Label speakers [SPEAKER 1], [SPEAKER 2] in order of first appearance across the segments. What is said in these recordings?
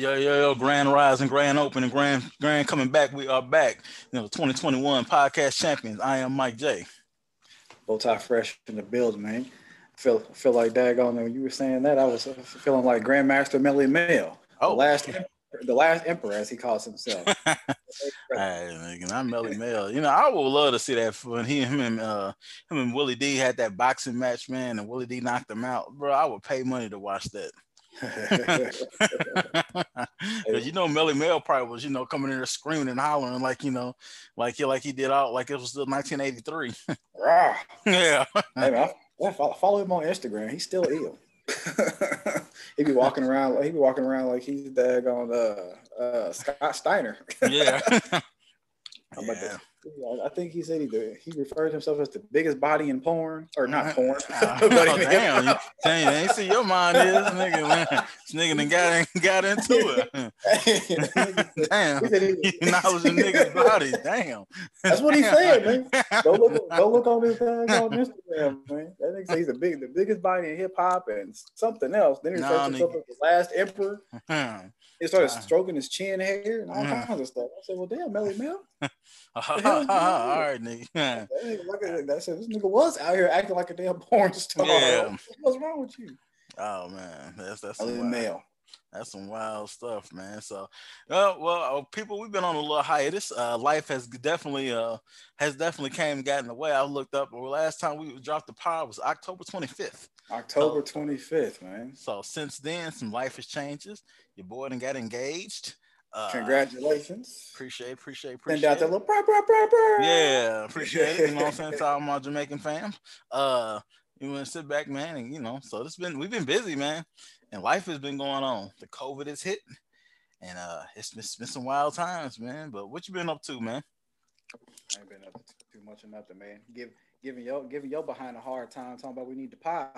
[SPEAKER 1] yo, yo, yo, grand rise and grand open and grand, grand coming back. We are back. You know, 2021 podcast champions. I am Mike J.
[SPEAKER 2] Bowtie fresh in the building, man. Feel feel like daggone when you were saying that, I was feeling like Grandmaster Melle Mel. Oh, the last the last emperor, as he calls himself.
[SPEAKER 1] hey, nigga, I'm Melle Mel. You know, I would love to see that when he, him, and uh, him and Willie D had that boxing match, man, and Willie D knocked him out, bro. I would pay money to watch that. You know, Melle Mel probably was, you know, coming in there screaming and hollering like, you know, like he like he did out like it was still 1983. yeah.
[SPEAKER 2] Hey, man, I, follow him on Instagram. He's still ill. he'd be walking around. He'd be walking around like he's daggone uh, uh, Scott Steiner.
[SPEAKER 1] yeah.
[SPEAKER 2] yeah. I think he said he he referred himself as the biggest body in porn or not porn. Uh, oh,
[SPEAKER 1] damn, you, damn, ain't see your mind is nigga. Man. This nigga done got got into it. damn, he knowledge a nigga's body. Damn,
[SPEAKER 2] that's what he said, man. Go look, go look on his thing on Instagram, man. That nigga say he's the big, the biggest body in hip hop and something else. Then he refers himself as the last emperor. He started stroking his chin hair and all mm. kinds of stuff. I said, "Well, damn, Melle Mel." all
[SPEAKER 1] right, nigga.
[SPEAKER 2] that nigga, that said, this nigga was out here acting like a damn porn star. Yeah. What's wrong with you?
[SPEAKER 1] Oh man, that's that's
[SPEAKER 2] Melle Mel.
[SPEAKER 1] That's some wild stuff, man. So, uh, well, uh, people, we've been on a little hiatus. Uh, life has definitely, uh, has definitely came and gotten way. I looked up. Well, last time we dropped the pod was October 25th.
[SPEAKER 2] October so, 25th, man.
[SPEAKER 1] So since then, some life has changes. Your boy and got engaged.
[SPEAKER 2] Uh, Congratulations.
[SPEAKER 1] Appreciate, appreciate, appreciate.
[SPEAKER 2] Send out that little brr, brr, brr, brr.
[SPEAKER 1] Yeah, appreciate it. You know what I'm saying? To all my Jamaican fam. Uh, you want to sit back, man, and you know, so it's been we've been busy, man and life has been going on. The COVID has hit, and uh, it's been, it's been some wild times, man. But what you been up to, man?
[SPEAKER 2] I ain't been up to too much of nothing, man. Give giving your giving your behind a hard time, talking about we need the pod.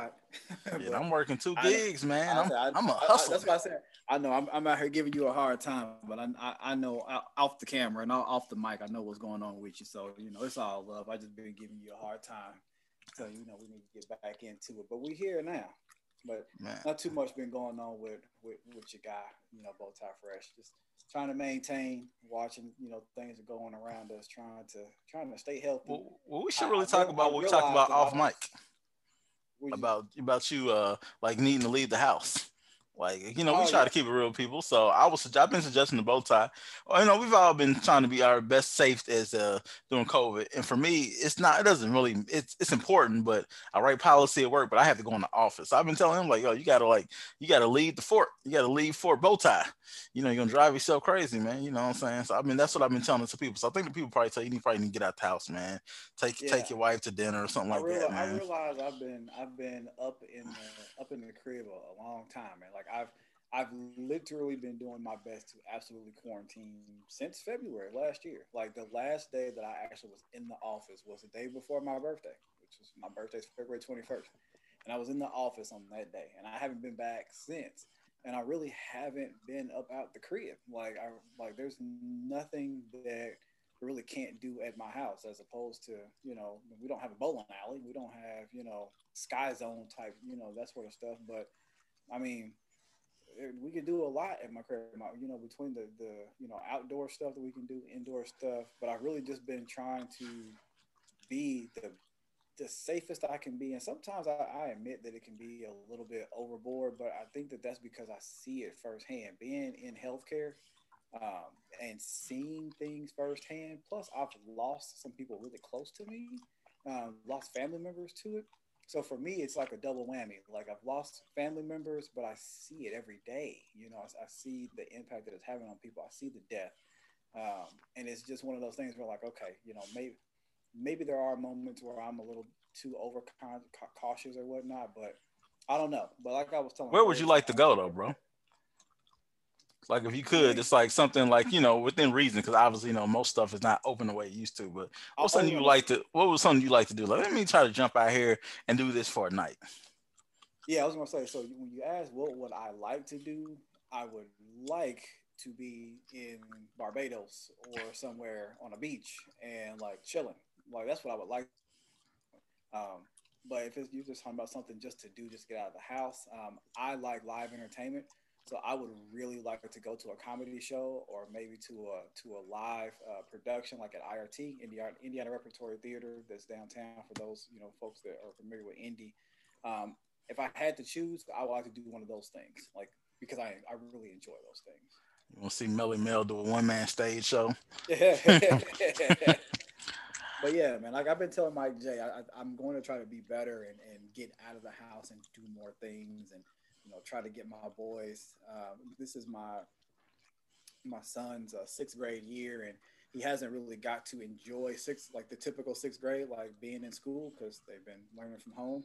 [SPEAKER 1] yeah, I'm working two gigs, I, man. I'm, I, am a hustler.
[SPEAKER 2] that's what I said. I know I'm, I'm out here giving you a hard time, but I I, I know off the camera and off the mic, I know what's going on with you. So you know, it's all love. I just been giving you a hard time. So you know, we need to get back into it. But we're here now. But Man. not too much been going on with, with with your guy, you know, Bowtie Fresh. Just trying to maintain, watching, you know, things are going around us, trying to trying to stay healthy.
[SPEAKER 1] Well, well we should really I, talk I, about what we talked about off mic. About about you uh like needing to leave the house. Like, you know, we oh, try yeah. to keep it real, people. So I was, I've been suggesting the bow tie. Well, you know, we've all been trying to be our best safe as uh during COVID. And for me, it's not, it doesn't really, it's it's important, but I write policy at work, but I have to go in the office. So I've been telling him like, yo, you gotta like, you gotta leave the fort. You gotta leave Fort bow tie. You know, you're gonna drive yourself crazy, man. You know what I'm saying? So I mean, that's what I've been telling to people. So I think the people probably tell you, you probably need to get out the house, man. Take yeah. take your wife to dinner or something I like
[SPEAKER 2] realize,
[SPEAKER 1] that, man.
[SPEAKER 2] I realize I've been I've been up in the up in the crib a, a long time, man. Like I've I've literally been doing my best to absolutely quarantine since February last year. Like the last day that I actually was in the office was the day before my birthday, which was my birthday's February 21st. And I was in the office on that day and I haven't been back since. And I really haven't been up out the crib. Like I like there's nothing that really can't do at my house as opposed to, you know, we don't have a bowling alley. We don't have, you know, sky zone type, you know, that sort of stuff. But I mean, we can do a lot at my crib. You know, between the the you know outdoor stuff that we can do, indoor stuff. But I've really just been trying to be the the safest I can be. And sometimes I, I admit that it can be a little bit overboard, but I think that that's because I see it firsthand. Being in healthcare um, and seeing things firsthand. Plus, I've lost some people really close to me, um, lost family members to it. So for me, it's like a double whammy. Like I've lost family members, but I see it every day. You know, I, I see the impact that it's having on people. I see the death, um, and it's just one of those things where like, okay, you know, maybe maybe there are moments where I'm a little too over cautious or whatnot, but I don't know. But like I was telling,
[SPEAKER 1] where would you like to go though, bro? Like if you could, it's like something like you know within reason, because obviously you know most stuff is not open the way it used to. But what's something you like to? What was something you like to do? Like let me try to jump out here and do this for a night.
[SPEAKER 2] Yeah, I was gonna say. So when you ask what would I like to do, I would like to be in Barbados or somewhere on a beach and like chilling. Like that's what I would like. Um, but if it's, you're just talking about something just to do, just get out of the house, um, I like live entertainment. So I would really like to go to a comedy show or maybe to a to a live uh, production like at IRT, Indiana, Indiana Repertory Theater, that's downtown. For those you know folks that are familiar with Indy, um, if I had to choose, I would like to do one of those things, like because I I really enjoy those things.
[SPEAKER 1] You want to see Melle Mel do a one man stage show?
[SPEAKER 2] but yeah, man, like I've been telling Mike J, I, am going to try to be better and, and get out of the house and do more things and you know try to get my boys. Um, this is my my son's uh, sixth grade year and he hasn't really got to enjoy six like the typical sixth grade like being in school because they've been learning from home.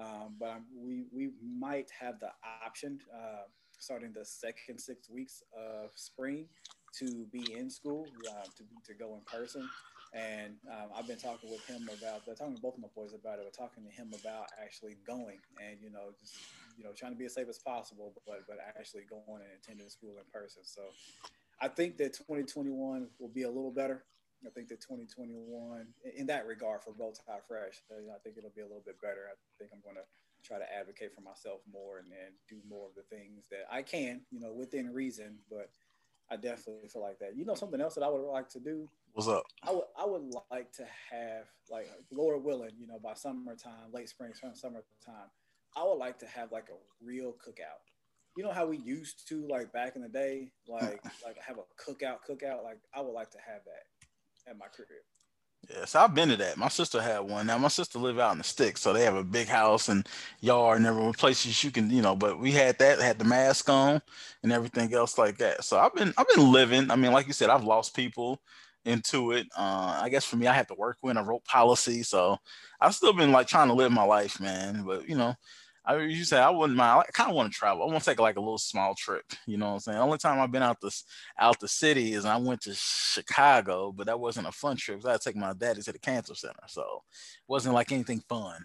[SPEAKER 2] Um, but I'm, we we might have the option uh, starting the second six weeks of spring to be in school uh, to to go in person. And um, I've been talking with him about talking to both of my boys about it, but talking to him about actually going and, you know, just, you know, trying to be as safe as possible, but, but actually going and attending school in person. So I think that 2021 will be a little better. I think that 2021, in that regard, for Bowtie Fresh, uh, I think it'll be a little bit better. I think I'm going to try to advocate for myself more and, and do more of the things that I can, you know, within reason, but I definitely feel like that. You know, something else that I would like to do.
[SPEAKER 1] What's up?
[SPEAKER 2] I would I would like to have like Lord willing, you know, by summertime, late spring, summertime, I would like to have like a real cookout. You know how we used to like back in the day, like mm-hmm. like have a cookout, cookout. Like I would like to have that at my crib.
[SPEAKER 1] Yes, I've been to that. My sister had one. Now my sister live out in the sticks, so they have a big house and yard and everyone places you can, you know. But we had that, had the mask on and everything else like that. So I've been, I've been living. I mean, like you said, I've lost people into it. Uh, I guess for me, I had to work when I wrote policy, so I've still been like trying to live my life, man. But you know, I you say I wouldn't mind. I kind of want to travel. I want to take like a little small trip. You know what I'm saying? The only time I've been out this out the city is I went to Chicago, but that wasn't a fun trip. I had to take my daddy to the cancer center, so it wasn't like anything fun.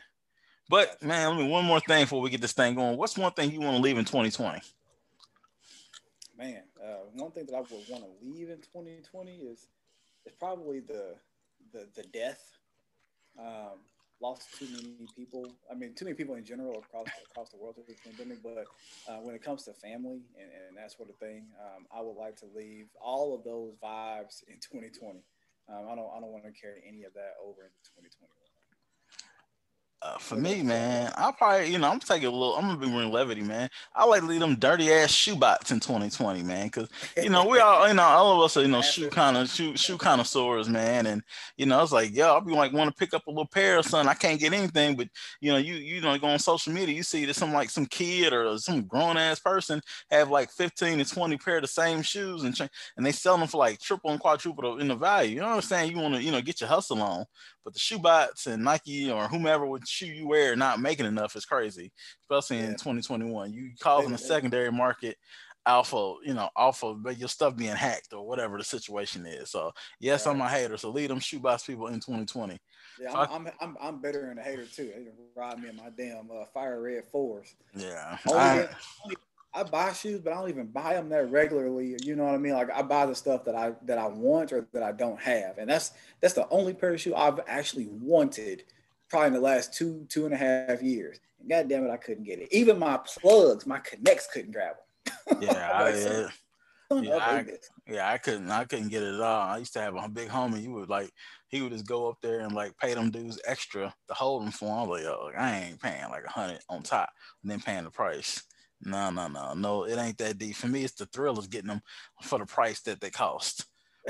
[SPEAKER 1] But man, let me one more thing before we get this thing going. What's one thing you want to leave in 2020?
[SPEAKER 2] Man, uh, one thing that I would want to leave in 2020 is is probably the the the death. Um, lost too many people. I mean, too many people in general across across the world through pandemic. But uh, when it comes to family and, and that sort of thing, um, I would like to leave all of those vibes in 2020. Um, I don't I don't want to carry any of that over into 2021.
[SPEAKER 1] Uh, for me, man, I'll probably, you know, I'm taking a little, I'm gonna be bringing levity, man. I like to leave them dirty ass shoe bots in 2020, man, because you know we all, you know, all of us are, you know, shoe kind of shoe shoe connoisseurs, man, and you know, it's like, yo, I'll be like, want to pick up a little pair or something. I can't get anything, but you know, you you know, go on social media, you see that some like some kid or some grown ass person have like 15 to 20 pair of the same shoes and and they sell them for like triple and quadruple in the value. You know what I'm saying? You want to, you know, get your hustle on, but the shoe bots and Nike or whomever would shoe you wear not making enough is crazy, especially yeah. in 2021. You causing the secondary market alpha, you know, alpha, but your stuff being hacked or whatever the situation is. So yes, right. I'm a hater. So lead them shoebox people in 2020.
[SPEAKER 2] Yeah, so I'm, I, am I'm, I'm better than a hater too. They ride me in my damn uh, fire red fours.
[SPEAKER 1] Yeah.
[SPEAKER 2] I, only, I buy shoes, but I don't even buy them that regularly. You know what I mean? Like I buy the stuff that I that I want or that I don't have, and that's that's the only pair of shoes I've actually wanted probably in the last two two and a half years. And God damn it, I couldn't get it. Even my plugs, my connects couldn't grab
[SPEAKER 1] them. Yeah, I, yeah. Yeah, I, yeah, I couldn't. I couldn't get it at all. I used to have a big homie. He would like, he would just go up there and like pay them dudes extra to hold them for him. I was like, yo, I ain't paying like a hundred on top and then paying the price. No, no, no, no. It ain't that deep. For me, it's the thrill of getting them for the price that they cost.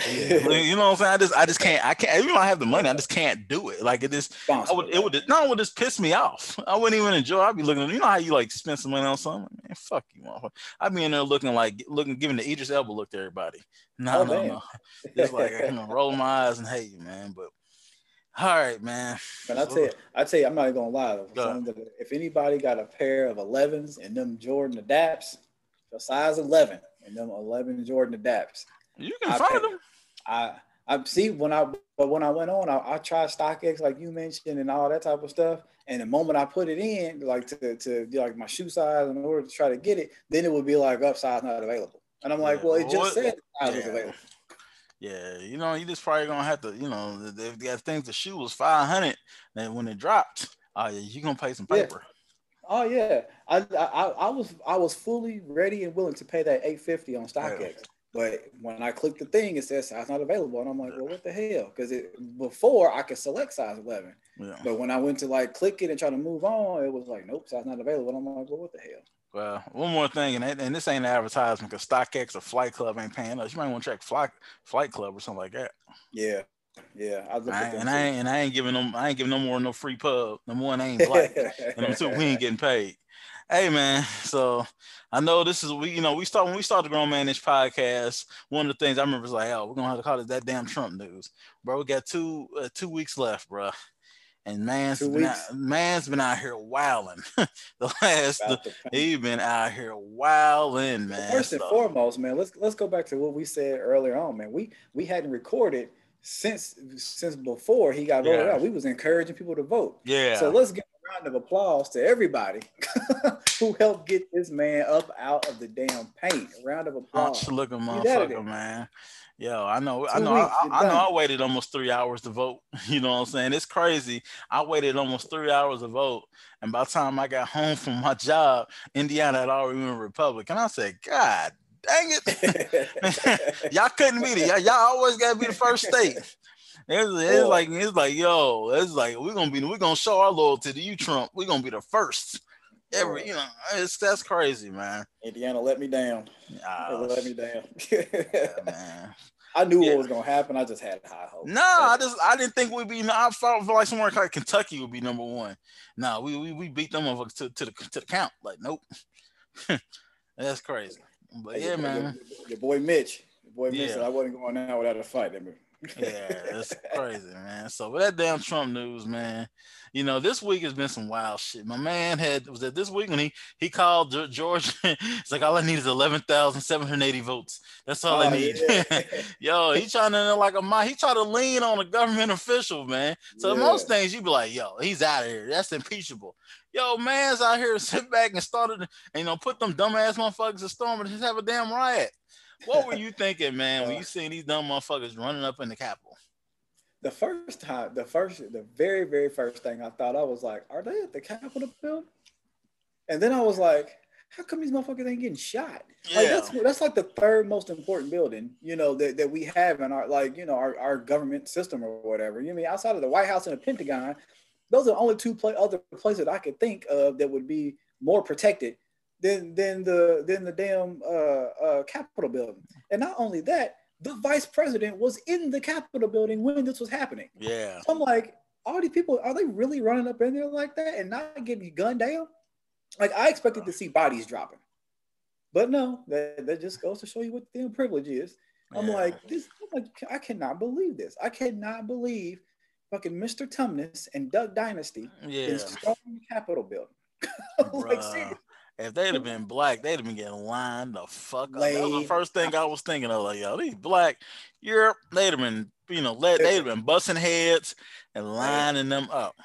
[SPEAKER 1] You know what I'm saying? I just I just can't I can't even I have the money, I just can't do it. Like it just I would it would no it would just piss me off. I wouldn't even enjoy. I'd be looking you know how you like spend some money on something? Man, fuck you, motherfucker. I'd be in there looking like looking giving the Idris Elba look to everybody. No, oh, no, man. no. Just like you know, rolling my eyes and hate you, man. But all right, man.
[SPEAKER 2] But I tell you, I tell you, I'm not even gonna lie though. If anybody got a pair of 11s and them Jordan Adapts, the size 11 and them 11 Jordan Adapts,
[SPEAKER 1] you can I find them.
[SPEAKER 2] I I see when I but when I went on, I, I tried StockX like you mentioned and all that type of stuff. And the moment I put it in, like to to like my shoe size in order to try to get it, then it would be like upsize not available. And I'm like, yeah. well, it just what? said size yeah. was available.
[SPEAKER 1] Yeah, you know, you just probably gonna have to, you know, if got things the shoe was five hundred, then when it dropped, oh yeah, you gonna pay some paper.
[SPEAKER 2] Oh yeah, I, I I was I was fully ready and willing to pay that eight fifty on StockX. But when I click the thing, it says size not available, and I'm like, well, what the hell? Because it before I could select size 11, yeah. but when I went to like click it and try to move on, it was like, nope, size not available. And I'm like, well, what the hell?
[SPEAKER 1] Well, one more thing, and, and this ain't an advertisement because StockX or Flight Club ain't paying us. You might want to check Flight Flight Club or something like that.
[SPEAKER 2] Yeah, yeah.
[SPEAKER 1] I, I and I ain't and I ain't giving them I ain't giving no more no free pub. Number one, I ain't black, and number two, we ain't getting paid. Hey man, so I know this is we you know we start when we start the Grown Man Ish podcast. One of the things I remember is like, oh, we're gonna have to call it that damn Trump news, bro. We got two uh, two weeks left, bro. And man's two been out, man's been out here wilding. the last the, he been out here wilding, man.
[SPEAKER 2] First and foremost, man, let's let's go back to what we said earlier on, man. We we hadn't recorded since since before he got voted yeah. out. We was encouraging people to vote.
[SPEAKER 1] Yeah.
[SPEAKER 2] So let's a round of applause to everybody who helped get this man up out of the damn paint. A round of applause.
[SPEAKER 1] looking motherfucker, man. Yo, I know, I know, I, I, know. I waited almost three hours to vote. You know what I'm saying? It's crazy. I waited almost three hours to vote, and by the time I got home from my job, Indiana had already been Republican. I said, God dang it, y'all couldn't beat it. Y'all, y'all always gotta be the first state. It's, it's like it's like yo, it's like we're gonna be we're gonna show our loyalty to you, Trump. We're gonna be the first. Every you know, it's that's crazy, man.
[SPEAKER 2] Indiana let me down. Ah, let me down. yeah, man. I knew yeah. what was gonna happen. I just had high hopes.
[SPEAKER 1] No, I just I didn't think we'd be. I felt like somewhere like Kentucky would be number one. No, we we, we beat them to, to the to the count. Like nope, that's crazy. But yeah, man.
[SPEAKER 2] Your, boy Mitch. Your boy Mitch said I wasn't going out without a fight.
[SPEAKER 1] Yeah, it's crazy, man. So with that damn Trump news, man, you know, this week has been some wild shit. My man had was that this week when he he called George. it's like all I need is eleven thousand seven hundred eighty votes. That's all oh, I need. Yeah. yo, he trying to like a he trying to lean on a government official, man. So yeah. most things you'd be like, yo, he's out of here. That's impeachable. Yo, man's out here sit back and started, and, you know, put them dumbass motherfuckers to storm and just have a damn riot. What were you thinking, man, when uh, you seen these dumb motherfuckers running up in the Capitol?
[SPEAKER 2] The first time, the first, the very, very first thing I thought, I was like, are they at the Capitol building? And then I was like, how come these motherfuckers ain't getting shot? Yeah. Like that's that's like the third most important building, you know, that, that we have in our like, you know, our, our government system or whatever. You know I mean outside of the White House and the Pentagon, those are the only two play, other places I could think of that would be more protected than than the than the damn uh, uh, Capitol building. And not only that, the vice president was in the Capitol building when this was happening.
[SPEAKER 1] Yeah.
[SPEAKER 2] So I'm like, all these people are they really running up in there like that and not getting gunned down? Like I expected to see bodies dropping, but no, that, that just goes to show you what the privilege is. I'm yeah. like, this. I'm like, I cannot believe this. I cannot believe fucking Mr. Tumnus and Duck Dynasty
[SPEAKER 1] yeah.
[SPEAKER 2] is storming the Capitol building. like,
[SPEAKER 1] if they'd have been black, they'd have been getting lined the fuck up. That was the first thing I was thinking of. Like, yo, these black Europe, they'd have been, you know, let they'd have been busting heads and lining them up,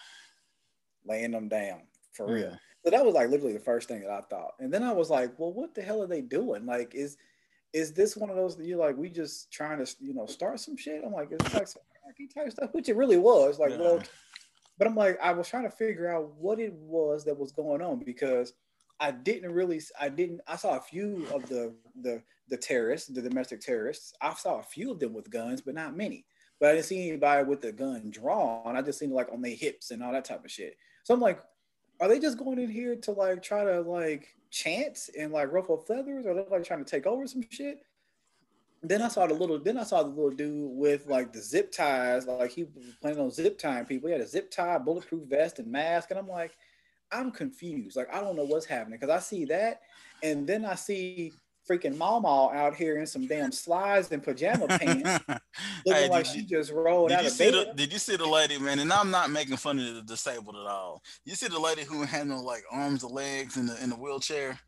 [SPEAKER 2] laying them down for mm. real. So that was like literally the first thing that I thought. And then I was like, well, what the hell are they doing? Like, is is this one of those that you're like, we just trying to, you know, start some shit? I'm like, it's like some type stuff, which it really was. Like, yeah. well, but I'm like, I was trying to figure out what it was that was going on because I didn't really, I didn't, I saw a few of the the the terrorists, the domestic terrorists. I saw a few of them with guns, but not many. But I didn't see anybody with the gun drawn. I just seen like on their hips and all that type of shit. So I'm like, are they just going in here to like try to like chance and like ruffle feathers, or they're like trying to take over some shit? then I saw the little then I saw the little dude with like the zip ties, like he was planning on zip tying people. He had a zip tie, bulletproof vest, and mask. And I'm like, I'm confused. Like, I don't know what's happening. Cause I see that, and then I see freaking Mama out here in some damn slides and pajama pants, looking hey, like she just rolled out of bed.
[SPEAKER 1] The, did you see the lady, man? And I'm not making fun of the disabled at all. You see the lady who had no like arms or legs in the in the wheelchair?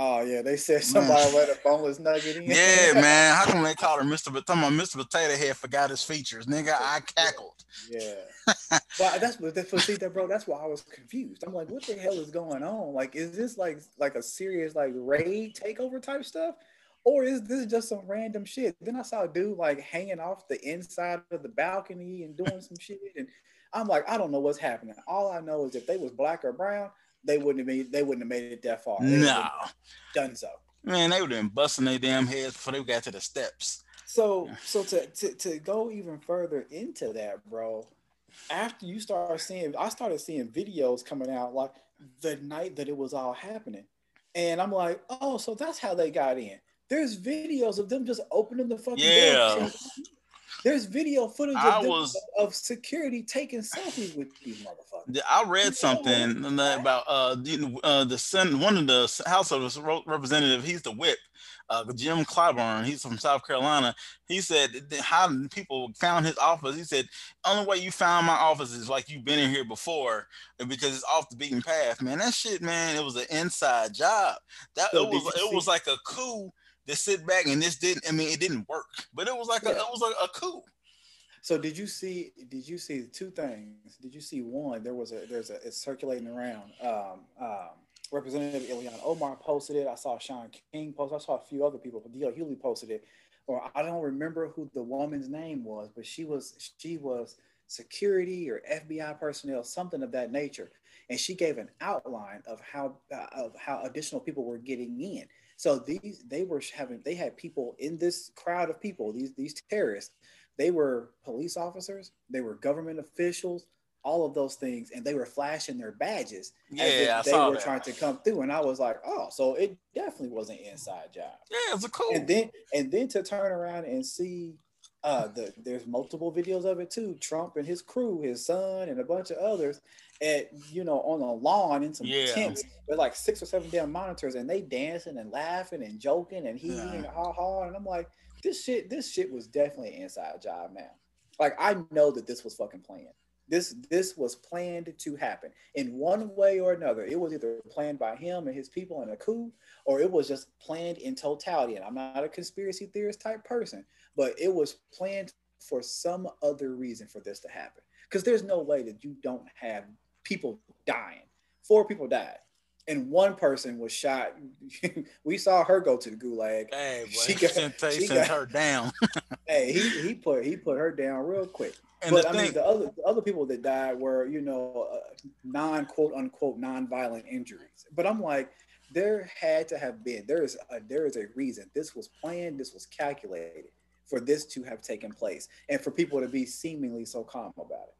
[SPEAKER 2] Oh yeah, they said somebody let a boneless nugget in.
[SPEAKER 1] Yeah, man. How come they call her Mr. But talking about Mr. Potato Head forgot his features, nigga? I cackled.
[SPEAKER 2] Yeah. well, that's what that's what see that, bro. That's why I was confused. I'm like, what the hell is going on? Like, is this like like a serious like raid takeover type stuff? Or is this just some random shit? Then I saw a dude like hanging off the inside of the balcony and doing some shit. And I'm like, I don't know what's happening. All I know is if they was black or brown, they wouldn't have made they wouldn't have made it that far.
[SPEAKER 1] No,
[SPEAKER 2] done so.
[SPEAKER 1] Man, they would have been busting their damn heads before they got to the steps.
[SPEAKER 2] So, so to, to to go even further into that, bro. After you start seeing, I started seeing videos coming out like the night that it was all happening, and I'm like, oh, so that's how they got in. There's videos of them just opening the fucking
[SPEAKER 1] yeah.
[SPEAKER 2] door. There's video footage of, was, of security taking selfies with these motherfuckers.
[SPEAKER 1] I read something about uh, the, uh the son, one of the House of Representative. He's the whip, uh, Jim Clyburn. He's from South Carolina. He said how people found his office. He said only way you found my office is like you've been in here before, because it's off the beaten path. Man, that shit, man, it was an inside job. That so it was it see? was like a coup to sit back and this didn't. I mean, it didn't work, but it was like yeah. a, it was a, a coup.
[SPEAKER 2] So did you see? Did you see two things? Did you see one? There was a there's a it's circulating around. Um, um, Representative Ilhan Omar posted it. I saw Shaun King post. I saw a few other people. D.L. Hughley posted it, or I don't remember who the woman's name was, but she was she was security or FBI personnel, something of that nature, and she gave an outline of how uh, of how additional people were getting in. So these they were having they had people in this crowd of people, these these terrorists. They were police officers, they were government officials, all of those things, and they were flashing their badges
[SPEAKER 1] yeah,
[SPEAKER 2] they were that. trying to come through. And I was like, oh, so it definitely was an inside job.
[SPEAKER 1] Yeah, it's a cool.
[SPEAKER 2] And then and then to turn around and see uh the there's multiple videos of it too. Trump and his crew, his son, and a bunch of others at you know on a lawn in some yeah. tents with like six or seven damn monitors and they dancing and laughing and joking and he yeah. and ha ha and I'm like this shit this shit was definitely an inside job man like I know that this was fucking planned this this was planned to happen in one way or another it was either planned by him and his people in a coup or it was just planned in totality and I'm not a conspiracy theorist type person but it was planned for some other reason for this to happen because there's no way that you don't have people dying. Four people died, and one person was shot. we saw her go to the gulag.
[SPEAKER 1] Hey, boy, she got, she got her down.
[SPEAKER 2] hey, he, he put he put her down real quick. And but I thing, mean, the other the other people that died were you know uh, non quote unquote non violent injuries. But I'm like, there had to have been there is a, there is a reason this was planned. This was calculated for this to have taken place, and for people to be seemingly so calm about it.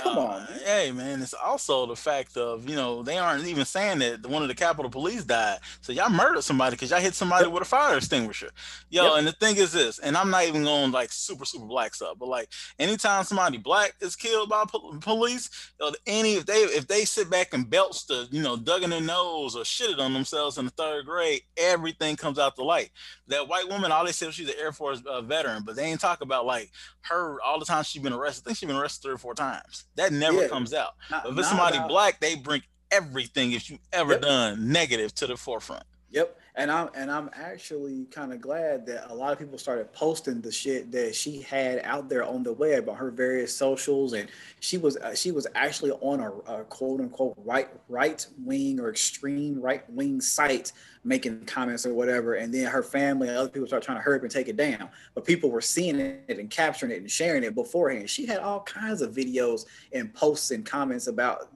[SPEAKER 2] Come uh, on. Man.
[SPEAKER 1] Hey man, it's also the fact of, you know, they aren't even saying that one of the Capitol Police died. So y'all murdered somebody because y'all hit somebody yep. with a fire extinguisher. Yo, yep. and the thing is this, and I'm not even going like super, super black stuff, but like anytime somebody black is killed by po- police, you know, any if they if they sit back and belch the, you know, dug in their nose or shitted on themselves in the third grade, everything comes out the light. That white woman, all they said she's an Air Force uh, veteran, but they ain't talk about like her all the time she's been arrested. I think she's been arrested three or four times. That never yeah. comes out. Not, if it's somebody about... black, they bring everything if you ever yep. done negative to the forefront.
[SPEAKER 2] Yep. And I'm and I'm actually kind of glad that a lot of people started posting the shit that she had out there on the web on her various socials, and she was uh, she was actually on a, a quote unquote right right wing or extreme right wing site making comments or whatever, and then her family and other people start trying to hurry up and take it down. But people were seeing it and capturing it and sharing it beforehand. She had all kinds of videos and posts and comments about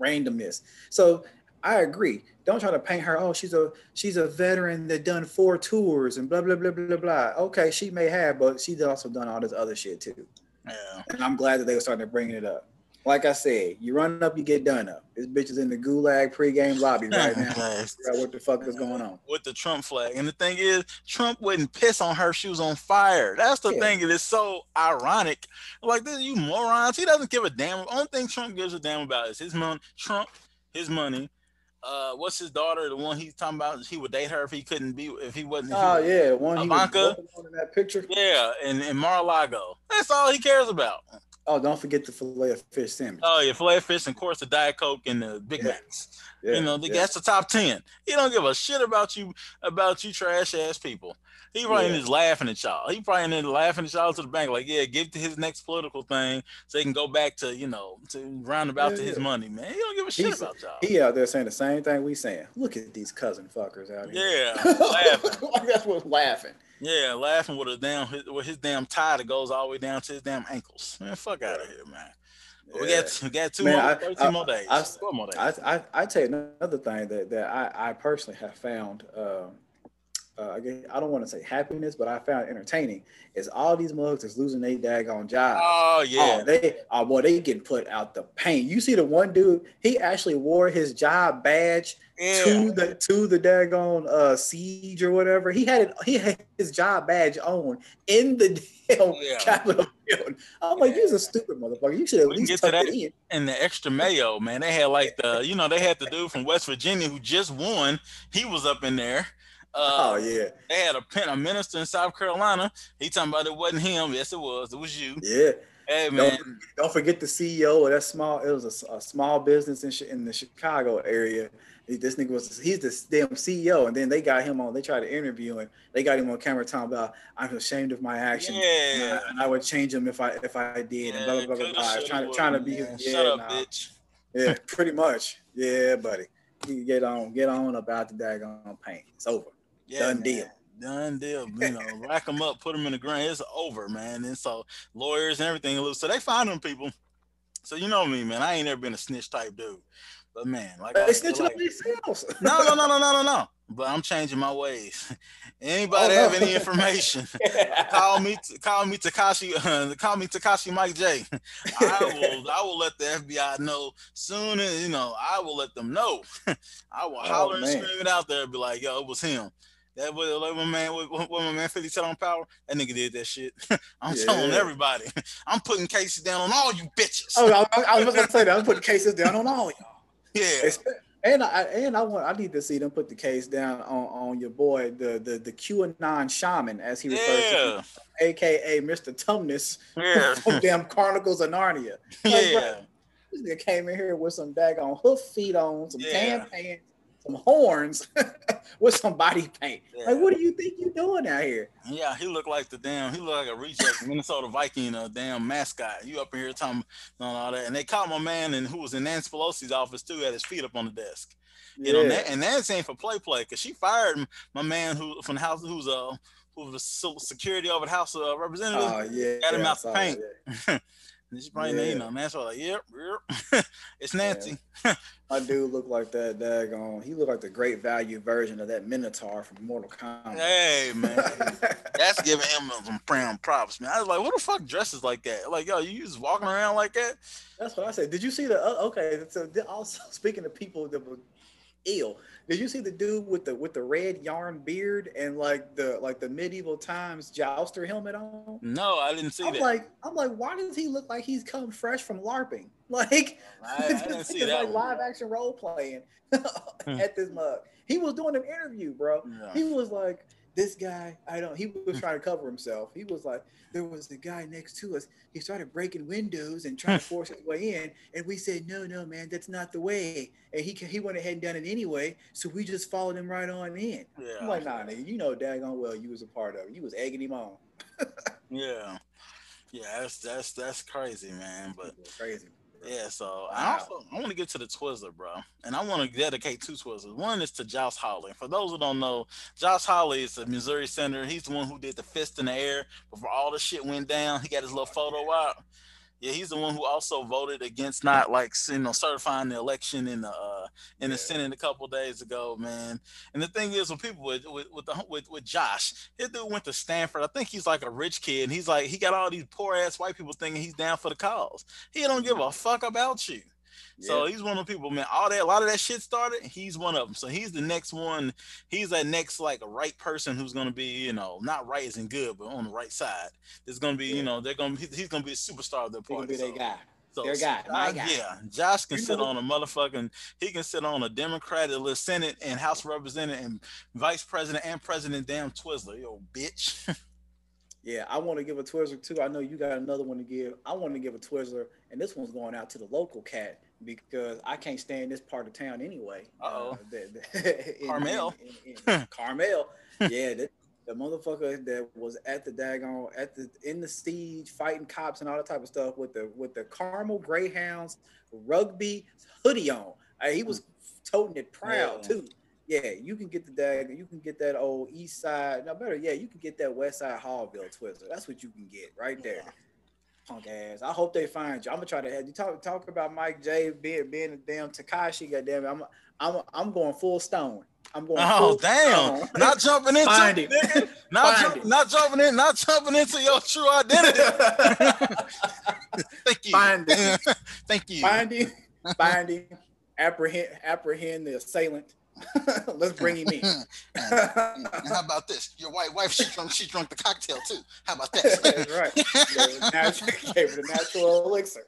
[SPEAKER 2] randomness. So I agree. Don't try to paint her. Oh, she's a she's a veteran that done four tours and blah blah blah blah blah. Okay, she may have, but she's also done all this other shit too. Yeah. And I'm glad that they were starting to bring it up. Like I said, you run up, you get done up. This bitch is in the gulag pregame lobby right now. what the fuck is going on
[SPEAKER 1] with the Trump flag. And the thing is, Trump wouldn't piss on her. She was on fire. That's the yeah. thing. It is so ironic. Like this, you morons. He doesn't give a damn. The only thing Trump gives a damn about is his money. Trump, his money, uh, what's his daughter? The one he's talking about? He would date her if he couldn't be if he wasn't.
[SPEAKER 2] Oh yeah, one Ivanka. in that picture.
[SPEAKER 1] Yeah, and in Mar-a-Lago. That's all he cares about.
[SPEAKER 2] Oh, don't forget the fillet of fish sandwich.
[SPEAKER 1] Oh yeah, fillet of fish and of course the Diet Coke and the Big yeah. Macs. Yeah, you know, yeah. that's the top ten. He don't give a shit about you about you trash ass people. He probably yeah. just laughing at y'all. He probably in laughing at y'all to the bank, like, yeah, give to his next political thing so he can go back to, you know, to roundabout yeah, to his money, man. He don't give a shit He's, about y'all.
[SPEAKER 2] He out there saying the same thing we saying. Look at these cousin fuckers out
[SPEAKER 1] here. Yeah, laughing.
[SPEAKER 2] That's what's laughing.
[SPEAKER 1] Yeah, laughing with a damn with his damn tie that goes all the way down to his damn ankles. Man, fuck out of here, man. Yeah. We got we got two Man, more, I, 13 I, more days. I, more days.
[SPEAKER 2] I, I, I tell you another thing that, that I, I personally have found. Um, Uh, again, I don't want to say happiness, but I found entertaining is all these mugs is losing their daggone job.
[SPEAKER 1] Oh yeah,
[SPEAKER 2] oh, they oh boy, they getting put out the paint. You see the one dude, he actually wore his job badge yeah. to the to the daggone uh, siege or whatever. He had it, he had his job badge on in the damn yeah. Capitol building. I'm like, you're a stupid motherfucker. You should at we least get to that in.
[SPEAKER 1] And the extra mayo, man. They had like the, you know, they had the dude from West Virginia who just won. He was up in there.
[SPEAKER 2] Uh, oh yeah.
[SPEAKER 1] They had a, a minister in South Carolina. He talking about it wasn't him. Yes, it was. It was you.
[SPEAKER 2] Yeah.
[SPEAKER 1] Hey man.
[SPEAKER 2] Don't, don't forget the CEO of that small. It was a, a small business in in the Chicago area. This nigga was he's the damn CEO, and then they got him on. They tried to interview him. They got him on camera talking about I'm ashamed of my action.
[SPEAKER 1] Yeah.
[SPEAKER 2] And I, would change him if I if I did. Yeah, and blah blah blah blah. blah. Trying to trying to be yeah,
[SPEAKER 1] shut up, nah. bitch.
[SPEAKER 2] Yeah, pretty much. Yeah, buddy. You get on get on about the daggone paint. It's over. Yeah, Done man. deal.
[SPEAKER 1] Done deal. You know, rack them up, put them in the ground. It's over, man. And so lawyers and everything. So they find them people. So you know me, man. I ain't ever been a snitch type dude. But man, like
[SPEAKER 2] they snitch like, themselves.
[SPEAKER 1] no, no, no, no, no, no, no. But I'm changing my ways. Anybody oh, have any information? call me, call me Tekashi, uh, call me Tekashi Mike J. I will, I will let the FBI know soon as you know. I will let them know. I will oh, holler man. and scream it out there, and be like, "Yo, it was him." That was like my man, what, what my man 50 said on power. That nigga did that shit. I'm yeah. telling everybody. I'm putting cases down on all you bitches.
[SPEAKER 2] Oh, I, I was gonna say that. I'm putting cases down on all y'all.
[SPEAKER 1] Yeah.
[SPEAKER 2] And I and I want I need to see them put the case down on, on your boy the the the QAnon shaman as he refers yeah. to him, aka Mr. Tumnus yeah. from damn Chronicles of Narnia.
[SPEAKER 1] Like, yeah. Bro,
[SPEAKER 2] this nigga came in here with some daggone hoof feet on, some yeah. tan pants, some horns with some body paint. Yeah. Like, what do you think you're doing out here?
[SPEAKER 1] Yeah, he looked like the damn. He looked like a reject Minnesota Viking, a damn mascot. You up in here talking and all that, and they caught my man and who was in Nancy Pelosi's office too, had his feet up on the desk. You yeah. know, and Nancy ain't for play play because she fired my man who from the house who's uh who was security over the House of Representatives.
[SPEAKER 2] Oh yeah,
[SPEAKER 1] got him out the paint. And she probably yeah. know, man. So like, yep, yep. it's Nancy.
[SPEAKER 2] My dude look like that daggone. He looked like the great value version of that Minotaur from Mortal Kombat.
[SPEAKER 1] Hey man, that's giving him some prime props, man. I was like, what the fuck dresses like that? Like, yo, you just walking around like that?
[SPEAKER 2] That's what I said. Did you see the? Uh, okay, so also speaking of people that were ill. Did you see the dude with the with the red yarn beard and like the like the medieval times jouster helmet on?
[SPEAKER 1] No, I didn't see
[SPEAKER 2] I'm
[SPEAKER 1] that.
[SPEAKER 2] like, I'm like, why does he look like he's come fresh from LARPing? Like, I, I didn't see that. Like live action role playing at this mug. He was doing an interview, bro. Yeah. He was like, this guy, I don't, he was hmm. trying to cover himself. He was like, there was the guy next to us. He started breaking windows and trying to hmm. force his way in. And we said, no, no, man, that's not the way. And he he went ahead and done it anyway. So we just followed him right on in. Yeah. I'm like, nah, nigga, you know daggone well you was a part of it. You was egging him on.
[SPEAKER 1] yeah. Yeah, that's that's that's crazy, man. But
[SPEAKER 2] crazy.
[SPEAKER 1] Yeah, so. I also I want to get to the Twizzler, bro, and I want to dedicate two Twizzlers. One is to Josh Hawley. For those who don't know, Josh Hawley is a Missouri senator. He's the one who did the fist in the air before all the shit went down. He got his little photo out. Yeah, he's the one who also voted against not like you know certifying the election in the uh, in the yeah. Senate a couple days ago, man. And the thing is, with people with with with, the, with with Josh, his dude went to Stanford. I think he's like a rich kid, and he's like he got all these poor ass white people thinking he's down for the cause. He don't give a fuck about you. So he's one of the people, man. All that, a lot of that shit started. He's one of them. So he's the next one. He's that next like a right person who's gonna be, you know, not right isn't good, but on the right side. There's gonna be, yeah. you know, they're gonna be, he's gonna be a superstar of the party.
[SPEAKER 2] He's gonna be so.
[SPEAKER 1] their
[SPEAKER 2] guy. So their guy, my
[SPEAKER 1] guy. Yeah, Josh can you sit on a motherfucking. He can sit on a Democratic Senate and House Representative and Vice President and President. Damn Twizzler, yo, bitch.
[SPEAKER 2] Yeah, I want to give a Twizzler too. I know you got another one to give. I want to give a Twizzler, and this one's going out to the local cat because I can't stand this part of town anyway.
[SPEAKER 1] Uh-oh.
[SPEAKER 2] Uh,
[SPEAKER 1] the, the, Carmel.
[SPEAKER 2] In, in, in, Carmel. yeah, the, the, motherfucker that was at the daggone at the in the siege fighting cops and all that type of stuff with the with the Carmel Greyhounds rugby hoodie on. Uh, he was toting it proud yeah. too. Yeah, you can get the dag, you can get that old East Side. No better, yeah, you can get that West Side Haughville Twizzler. That's what you can get right there. Punk ass. I hope they find you. I'm gonna try to you talk talk about Mike J being being a damn Tekashi. Goddamn it, I'm I'm I'm going full stone. I'm going.
[SPEAKER 1] Oh damn! Stone. Not jumping into Find it, nigga. Not jump, not jumping in. Not jumping into your true identity. Thank you.
[SPEAKER 2] Find it.
[SPEAKER 1] Thank you.
[SPEAKER 2] Finding, finding, apprehend, apprehend the assailant Let's bring him in.
[SPEAKER 1] how about this? Your white wife, she drunk, she drunk the cocktail too. How about that?
[SPEAKER 2] That's right. The natural, gave the natural elixir.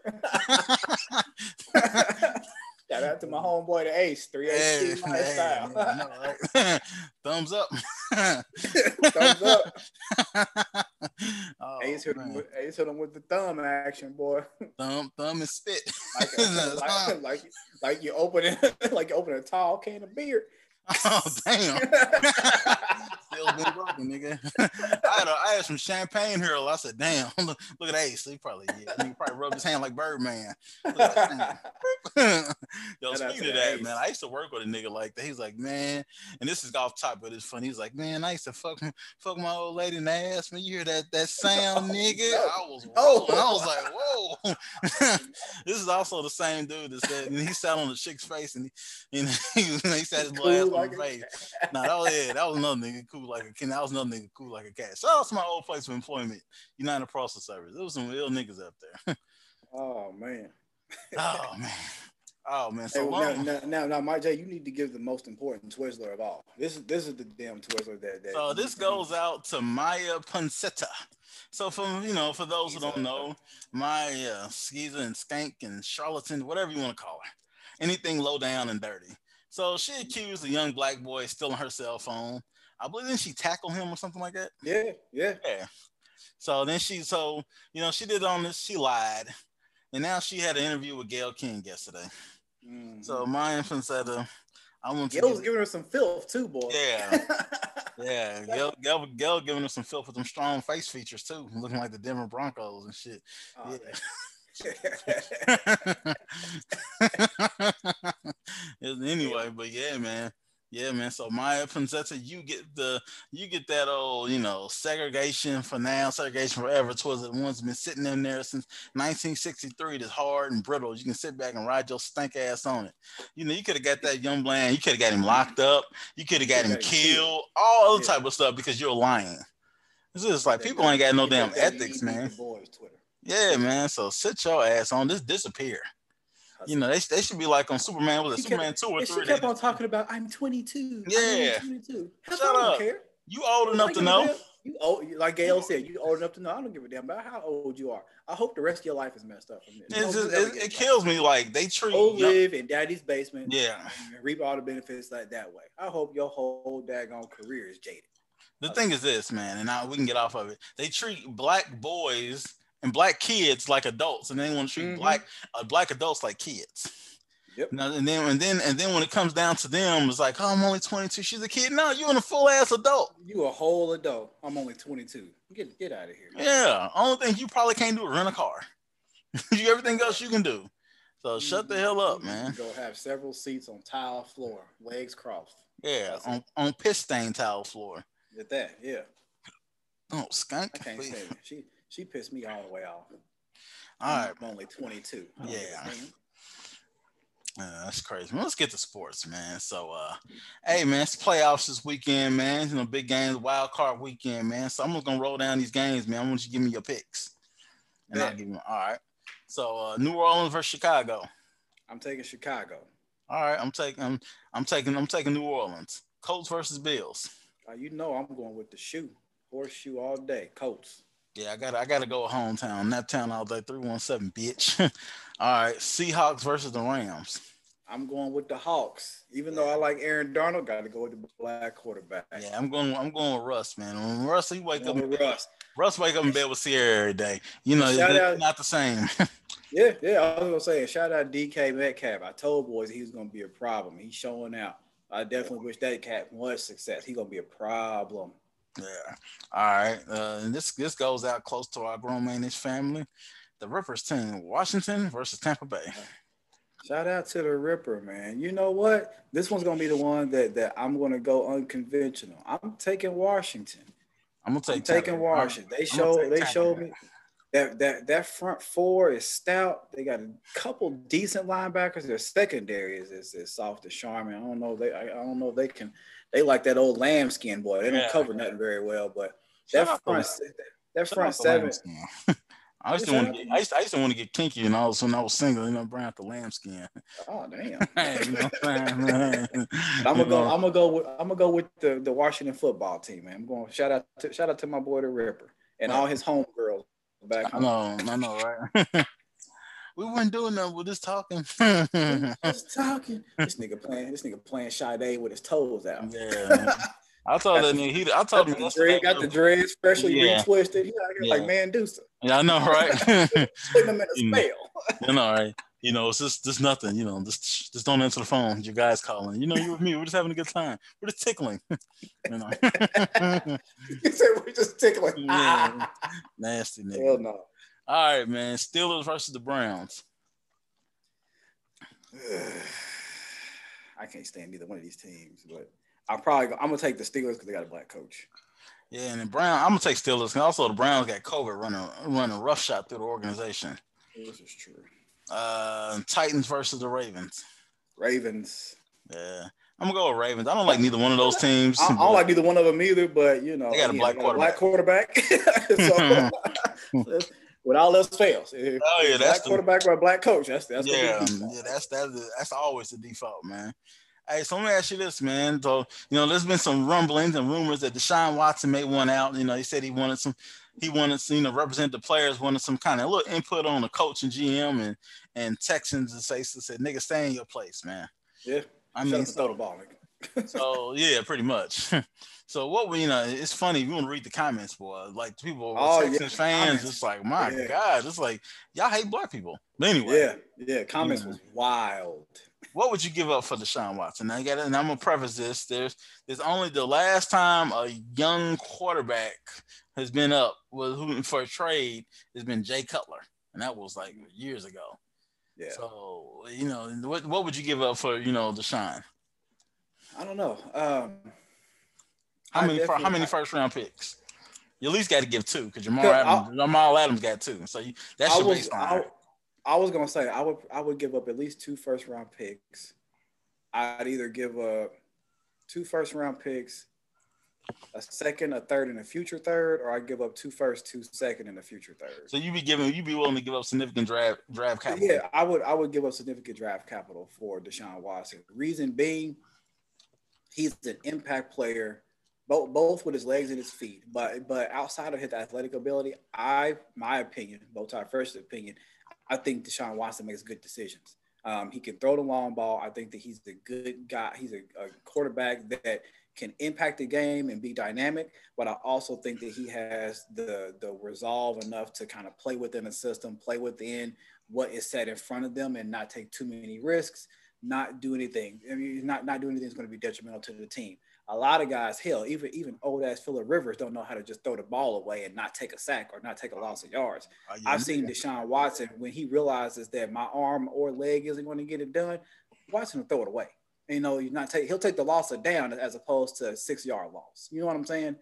[SPEAKER 2] Shout out to my homeboy, the Ace, 3HD hey, lifestyle. Hey,
[SPEAKER 1] right? Thumbs up.
[SPEAKER 2] Thumbs up. Oh, Ace, hit him with, Ace hit him with the thumb action, boy.
[SPEAKER 1] Thumb, thumb and spit.
[SPEAKER 2] like, like, like, like you open it, like you open a tall can of beer.
[SPEAKER 1] Oh damn! Still been broken, nigga. I had, a, I had some champagne here. I said, "Damn, look, look at Ace. He probably yeah, he probably rubbed his hand like Birdman." Yo, speaking of that, Ace. man, I used to work with a nigga like that. He's like, man, and this is off top, but it's funny. He's like, man, I used to fuck fuck my old lady in the ass. Man, you hear that that sound, nigga? I was oh, I was like, whoa. this is also the same dude that said, and he sat on the chick's face, and he, you know, he, he sat his cool ass like face. nah, that was yeah, that was another nigga cool like a cat. That was another nigga cool like a cat. Shout out to my old place of employment, United Parcel Service. There was some real niggas up there.
[SPEAKER 2] oh man.
[SPEAKER 1] oh man. Oh man. So
[SPEAKER 2] hey, now, now, now, now, Mike J, you need to give the most important Twizzler of all. This is this is the damn Twizzler that. that
[SPEAKER 1] so this goes out to Miya Ponsetto. So from you know, for those who don't know, Maya Skeezer and Skank and Charlatan, whatever you want to call her, anything low down and dirty. So she accused a young black boy of stealing her cell phone. I believe then she tackled him or something like that.
[SPEAKER 2] Yeah, yeah.
[SPEAKER 1] Yeah. So then she so you know she did on this, she lied. And now she had an interview with Gayle King yesterday. Mm-hmm. So my infant said uh, I want
[SPEAKER 2] to was giving her some filth too, boy.
[SPEAKER 1] Yeah. yeah. Gayle, Gayle, Gayle giving her some filth with some strong face features too, looking like the Denver Broncos and shit. Oh, yeah. Anyway, but yeah, man. Yeah, man. So Miya Ponsetto, you get the you get that old, you know, segregation for now, segregation forever. Towards the one's been sitting in there since 1963. That's hard and brittle. You can sit back and ride your stank ass on it. You know, you could have got that young bland. You could have got him locked up. You could have got him killed. All other type of stuff because you're lying. It's just like people ain't got no damn ethics, man. Yeah, man. So sit your ass on. Just disappear. You know, they, they should be like on Superman. Was it Superman
[SPEAKER 2] two
[SPEAKER 1] or
[SPEAKER 2] three? She kept on talking about I'm 22.
[SPEAKER 1] Yeah,
[SPEAKER 2] I'm 22.
[SPEAKER 1] Shut up. Care. You old enough to know.
[SPEAKER 2] You old, like Gayle said, you old enough to know. I don't give a damn about how old you are. I hope the rest of your life is messed up from
[SPEAKER 1] this. Just, it, it kills me. Like they treat
[SPEAKER 2] old live in daddy's basement.
[SPEAKER 1] Yeah,
[SPEAKER 2] reap all the benefits like that way. I hope your whole daggone career is jaded.
[SPEAKER 1] The uh, thing is this, man, and now we can get off of it. They treat black boys and black kids like adults, and they want to treat mm-hmm. black uh, black adults like kids.
[SPEAKER 2] Yep.
[SPEAKER 1] Now, and then and then and then when it comes down to them, it's like, oh, I'm only 22. She's a kid. No, you are a full ass adult.
[SPEAKER 2] You a whole adult. I'm only 22. Get get out of here.
[SPEAKER 1] Man. Yeah. Only thing you probably can't do is rent a car. you everything else you can do. So mm-hmm. shut the hell up, man.
[SPEAKER 2] Go have several seats on tile floor, legs crossed.
[SPEAKER 1] Yeah, That's on, it. on piss stain tile floor.
[SPEAKER 2] With that, yeah.
[SPEAKER 1] Oh, skunk.
[SPEAKER 2] I can't say she she pissed me all the way off.
[SPEAKER 1] All right.
[SPEAKER 2] I'm only 22.
[SPEAKER 1] Yeah. Uh, that's crazy. Let's get to sports, man. So, uh, hey, man, it's playoffs this weekend, man. You know, big games, wild card weekend, man. So I'm just gonna roll down these games, man. I want you to give me your picks, and yeah. I'll give you. All right. So, uh, New Orleans versus Chicago.
[SPEAKER 2] I'm taking Chicago.
[SPEAKER 1] All right, I'm taking. I'm, I'm taking. I'm taking New Orleans. Colts versus Bills.
[SPEAKER 2] Uh, you know, I'm going with the shoe, horseshoe all day. Colts.
[SPEAKER 1] Yeah, I got I got to go hometown. That town all day. Three one seven, bitch. all right, Seahawks versus the Rams.
[SPEAKER 2] I'm going with the Hawks. Even though I like Aaron Donald, got to go with the black quarterback.
[SPEAKER 1] Yeah, I'm going. I'm going with Russ, man. When Russ, he wake up.
[SPEAKER 2] With Russ.
[SPEAKER 1] Russ wake up in bed with Ciara every day. You know, it's out, not the same.
[SPEAKER 2] yeah, yeah. I was gonna say, shout out DK Metcalf. I told boys he was gonna be a problem. He's showing out. I definitely wish that cat was success. He's gonna be a problem.
[SPEAKER 1] Yeah. All right. Uh, and this this goes out close to our grown manish family. The Rippers team, Washington versus Tampa Bay.
[SPEAKER 2] Shout out to the Ripper, man. You know what? This one's gonna be the one that that I'm gonna go unconventional. I'm taking Washington.
[SPEAKER 1] I'm gonna take. I'm
[SPEAKER 2] taking Washington. They show. They showed me. that that that front four is stout. They got a couple decent linebackers. Their secondary is is, is soft as charming. I don't know. They I, I, don't know if they can. They like that old lambskin boy. They don't yeah. cover nothing very well, but that front that, that front seven.
[SPEAKER 1] I used to want to get. I used to, I used to want to get kinky, and all when I was single, you know, brown out the lambskin.
[SPEAKER 2] Oh damn! you know I'm gonna go. I'm gonna go. With, I'm gonna go with the, the Washington football team, man. I'm going. Shout out to shout out to my boy the Ripper and all his homegirls back.
[SPEAKER 1] I know. I know, right? we weren't doing nothing. We're just talking.
[SPEAKER 2] just talking. This nigga playing. This nigga playing Sade with his toes out.
[SPEAKER 1] Yeah. I told that nigga. He, I told him.
[SPEAKER 2] The dread, got the dreads freshly yeah. retwisted. He out here yeah. like man, do something.
[SPEAKER 1] Yeah, I know, right?
[SPEAKER 2] Putting him in a
[SPEAKER 1] you spell. you know, right? You know, it's just, just nothing. You know, just, just don't answer the phone. Your guy's calling. You know, you with me. We're just having a good time. We're just tickling. you know.
[SPEAKER 2] you said we're just tickling.
[SPEAKER 1] yeah. Nasty nigga.
[SPEAKER 2] Hell no.
[SPEAKER 1] All right, man. Steelers versus the Browns.
[SPEAKER 2] I can't stand either one of these teams, but I'm probably I'm gonna take the Steelers because they got a black coach.
[SPEAKER 1] Yeah, and the Brown, I'm gonna take Steelers. And also, the Browns got COVID running running roughshod through the organization.
[SPEAKER 2] This is true.
[SPEAKER 1] Uh, Titans versus the Ravens.
[SPEAKER 2] Ravens.
[SPEAKER 1] Yeah, I'm gonna go with Ravens. I don't like neither one of those teams.
[SPEAKER 2] I, I don't like neither one of them either, but you know,
[SPEAKER 1] they got a black quarterback.
[SPEAKER 2] Black quarterback. so, with all else fails.
[SPEAKER 1] oh yeah, that's
[SPEAKER 2] black the, quarterback or a black coach. That's that's
[SPEAKER 1] yeah, yeah. That's that's that's always the default, man. Hey, so let me ask you this, man. So, you know, there's been some rumblings and rumors that Deshaun Watson may want out. You know, he said he wanted some, he wanted to, you know, represent the players, wanted some kind of little input on the coach and GM and and Texans and say, said, nigga, stay in your place, man.
[SPEAKER 2] Yeah. I mean, throw the ball,
[SPEAKER 1] nigga. So yeah, pretty much. so what we, you know, it's funny. You want to read the comments, boy. Like people, oh, Texans yeah. fans, comments. it's like, my yeah. God, it's like y'all hate black people. But anyway,
[SPEAKER 2] yeah, yeah, comments was wild
[SPEAKER 1] what would you give up for Deshaun Watson? I got, and I'm gonna preface this. There's, there's only the last time a young quarterback has been up was for a trade has been Jay Cutler, and that was like years ago.
[SPEAKER 2] Yeah.
[SPEAKER 1] So you know, what what would you give up for you know Deshaun?
[SPEAKER 2] I don't know. Um,
[SPEAKER 1] how many how many first round picks? You at least got to give two because Jamal Adams, Jamal Adams got two. So you, that's your baseline.
[SPEAKER 2] I was gonna say I would I would give up at least two first round picks. I'd either give up two first round picks, a second, a third, and a future third, or I give up two first, two second, and a future third.
[SPEAKER 1] So you be giving you be willing to give up significant draft draft capital?
[SPEAKER 2] Yeah, I would I would give up significant draft capital for Deshaun Watson. Reason being, he's an impact player, both both with his legs and his feet. But but outside of his athletic ability, I my opinion, both our first opinion, I think Deshaun Watson makes good decisions. Um, he can throw the long ball. I think that he's a good guy. He's a, a, quarterback that can impact the game and be dynamic. But I also think that he has the the resolve enough to kind of play within the system, play within what is set in front of them, and not take too many risks. Not do anything. I mean, not not do anything that's going to be detrimental to the team a lot of guys, hell, even even old ass Philip Rivers don't know how to just throw the ball away and not take a sack or not take a loss of yards. Uh, yeah, I've seen Deshaun Watson when he realizes that my arm or leg isn't going to get it done, Watson will throw it away. And, you know, you not take he'll take the loss of down as opposed to six yard loss. You know what I'm saying?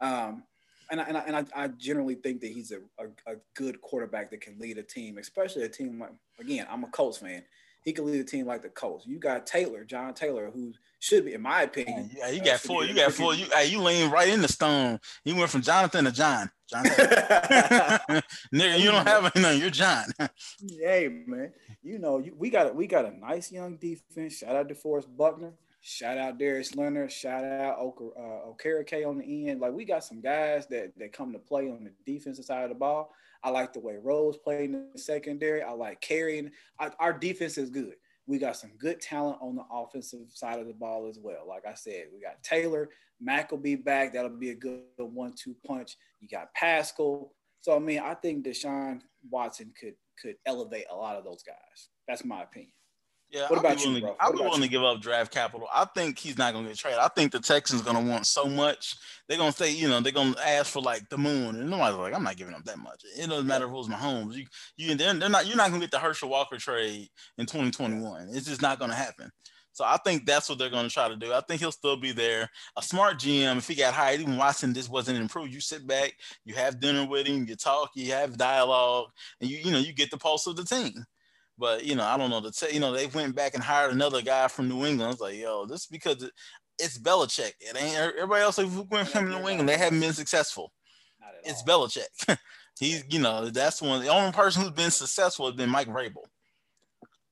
[SPEAKER 2] Um, and I, and, I, and I, I, generally think that he's a, a, a, good quarterback that can lead a team, especially a team like again, I'm a Colts fan. He could lead a team like the Colts. You got Taylor, John Taylor, who should be, in my opinion.
[SPEAKER 1] Yeah, you got four. You got four. You hey, you lean right in the stone. You went from Jonathan to John. John. Nigga, you don't have anything. You're John.
[SPEAKER 2] hey man, you know you, we got we got a nice young defense. Shout out to Forrest Buckner. Shout out Darius Leonard. Shout out Oka, uh, Okereke on the end. Like we got some guys that that come to play on the defensive side of the ball. I like the way Rhodes played in the secondary. I like carrying. I, our defense is good. We got some good talent on the offensive side of the ball as well. Like I said, we got Taylor. Mack will be back. That'll be a good one-two punch. You got Pascal. So I mean, I think Deshaun Watson could could elevate a lot of those guys. That's my opinion.
[SPEAKER 1] Yeah, what about you? I'll be willing to give up draft capital. I think he's not going to get traded. I think the Texans are going to want so much. They're going to say, you know, they're going to ask for like the moon, and nobody's like, I'm not giving up that much. It doesn't matter who's my Mahomes. You, you, they're, they're not. You're not going to get the Herschel Walker trade in 2021. It's just not going to happen. So I think that's what they're going to try to do. I think he'll still be there. A smart GM, if he got hired, even Watson, this wasn't improved. You sit back, you have dinner with him, you talk, you have dialogue, and you you know you get the pulse of the team. But you know, I don't know. The t- you know they went back and hired another guy from New England. It's like, yo, this because it, it's Belichick. It ain't er, everybody else who went from New England. They haven't been successful. It's Belichick. He's you know that's one. The only person who's been successful has been Mike Vrabel.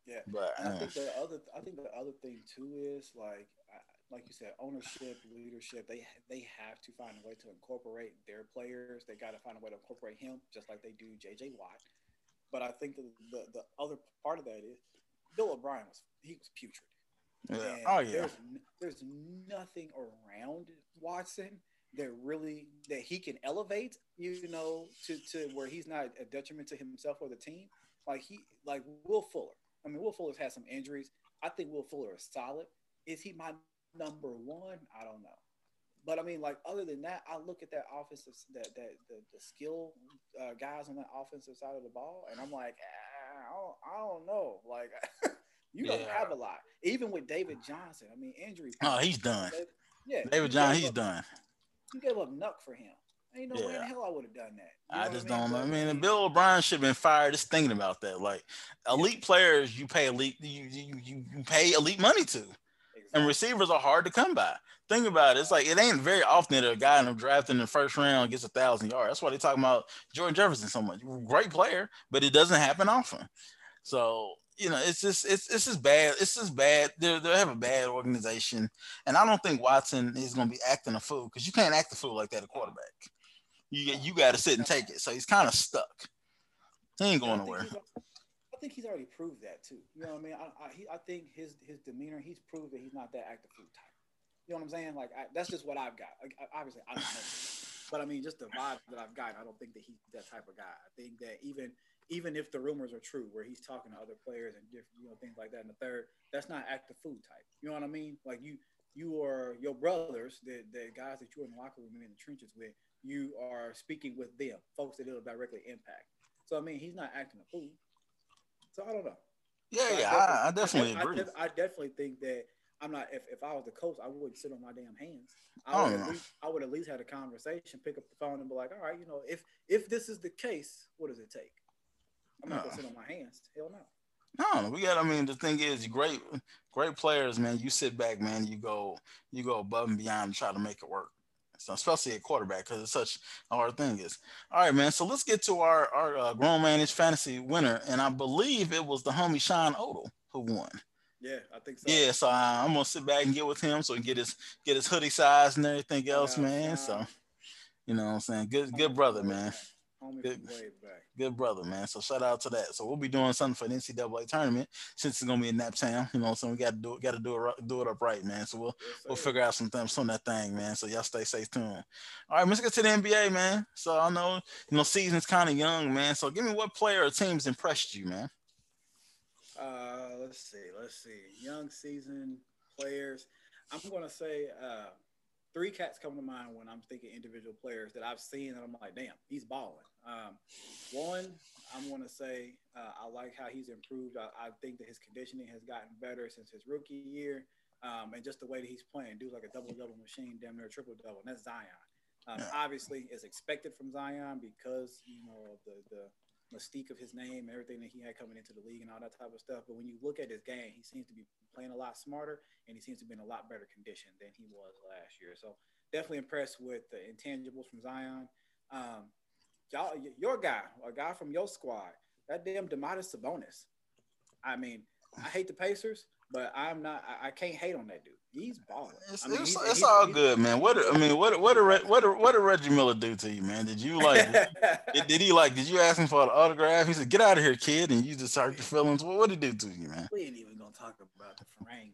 [SPEAKER 2] Yeah, but I think uh, the other I think the other thing too is like like you said, ownership, leadership. They they have to find a way to incorporate their players. They got to find a way to incorporate him, just like they do J.J. Watt. But I think the, the, the other part of that is Bill O'Brien was he was putrid. Yeah. oh yeah. There's, there's nothing around Watson that really that he can elevate. You know, to to where he's not a detriment to himself or the team. Like he like Will Fuller I mean, Will Fuller's had some injuries. I think Will Fuller is solid. Is he my number one? I don't know. But I mean, like other than that, I look at that offensive that that the, the skill uh, guys on that offensive side of the ball, and I'm like, ah, I, don't, I don't know. Like you don't have a lot. Even with David Johnson, I mean, injury.
[SPEAKER 1] Oh, he's done. David, yeah, David Johnson, he's up, done.
[SPEAKER 2] You gave up Nuk for him. Ain't no yeah. way in hell I would have done that.
[SPEAKER 1] You know I just mean? don't. I mean, Bill O'Brien should have been fired just thinking about that. Like elite yeah. players, you pay elite, you, you you pay elite money to. And receivers are hard to come by. Think about it. It's like it ain't very often that a guy in the draft in the first round gets a thousand yards. That's why they talk about Jordan Jefferson so much. Great player, but it doesn't happen often. So you know, it's just it's it's just bad. It's just bad. They they have a bad organization, and I don't think Watson is going to be acting a fool because you can't act a fool like that a quarterback you you got to sit and take it. So he's kind of stuck. He ain't going nowhere.
[SPEAKER 2] Think he's already proved that too. You know what I mean? I I, he, I think his his demeanor, he's proved that he's not that active food type. You know what I'm saying? Like I, that's just what I've got. Like, obviously, I don't know, but I mean, just the vibe that I've got, I don't think that he's that type of guy. I think that even even if the rumors are true, where he's talking to other players and different, you know, things like that in the third, that's not active food type. You know what I mean? Like you, you are your brothers, the the guys that you're in the locker room in the trenches with you are speaking with them, folks that it'll directly impact. So I mean, he's not acting a fool. So I don't know.
[SPEAKER 1] Yeah, so yeah, I, I definitely,
[SPEAKER 2] I,
[SPEAKER 1] agree.
[SPEAKER 2] I, I, definitely think that I'm not. If, if I was the coach, I wouldn't sit on my damn hands. I would, oh, at least, I would at least have a conversation, pick up the phone, and be like, "All right, you know, if if this is the case, what does it take?" I'm not gonna sit on my hands. Hell no.
[SPEAKER 1] No, we got. I mean, the thing is, great, great players, man. You sit back, man. You go, you go above and beyond to try to make it work. So especially a quarterback because it's such a hard thing. Is all right, man. So let's get to our our uh, grown managed fantasy winner, and I believe it was the homie Sean Odell who won.
[SPEAKER 2] Yeah, I think so.
[SPEAKER 1] Yeah, so uh, I'm gonna sit back and get with him so he can get his get his hoodie size and everything else, man. So you know what I'm saying? Good good brother, man. Good, good, brother, man. So shout out to that. So we'll be doing something for the NCAA tournament since it's gonna be in Naptown. You know, so we got to do it, got to do it, do it up right, man. So we'll yes, we'll figure out some things on that thing, man. So y'all stay safe tuned. All right, let's get to the NBA, man. So I know you know season's kind of young, man. So give me what player or teams impressed you, man.
[SPEAKER 2] Uh, let's see, let's see. Young season players. I'm gonna say uh three cats come to mind when I'm thinking individual players that I've seen and I'm like, damn, he's balling. Um, one, I'm going to say uh, I like how he's improved. I, I, think that his conditioning has gotten better since his rookie year, um, and just the way that he's playing, dude's like a double double machine, damn near a triple double, and that's Zion. Um. Obviously, it's expected from Zion because you know the the mystique of his name, and everything that he had coming into the league, and all that type of stuff. But when you look at his game, he seems to be playing a lot smarter, and he seems to be in a lot better condition than he was last year. So definitely impressed with the intangibles from Zion. Um, y'all, your guy, a guy from your squad, that damn Domantas Sabonis. I mean, I hate the Pacers, but I'm not. I, I can't hate on that dude. He's balling.
[SPEAKER 1] It's,
[SPEAKER 2] I mean,
[SPEAKER 1] it's,
[SPEAKER 2] he's,
[SPEAKER 1] it's
[SPEAKER 2] he's,
[SPEAKER 1] all
[SPEAKER 2] he's,
[SPEAKER 1] good, man. What I mean, what what did what did, what did Reggie Miller do to you, man? Did you like? did, did, he like? Did you ask him for an autograph? He said, "Get out of here, kid," and you just hurt your feelings. What what did he do to you, man?
[SPEAKER 2] We ain't even gonna talk about the Ferengi.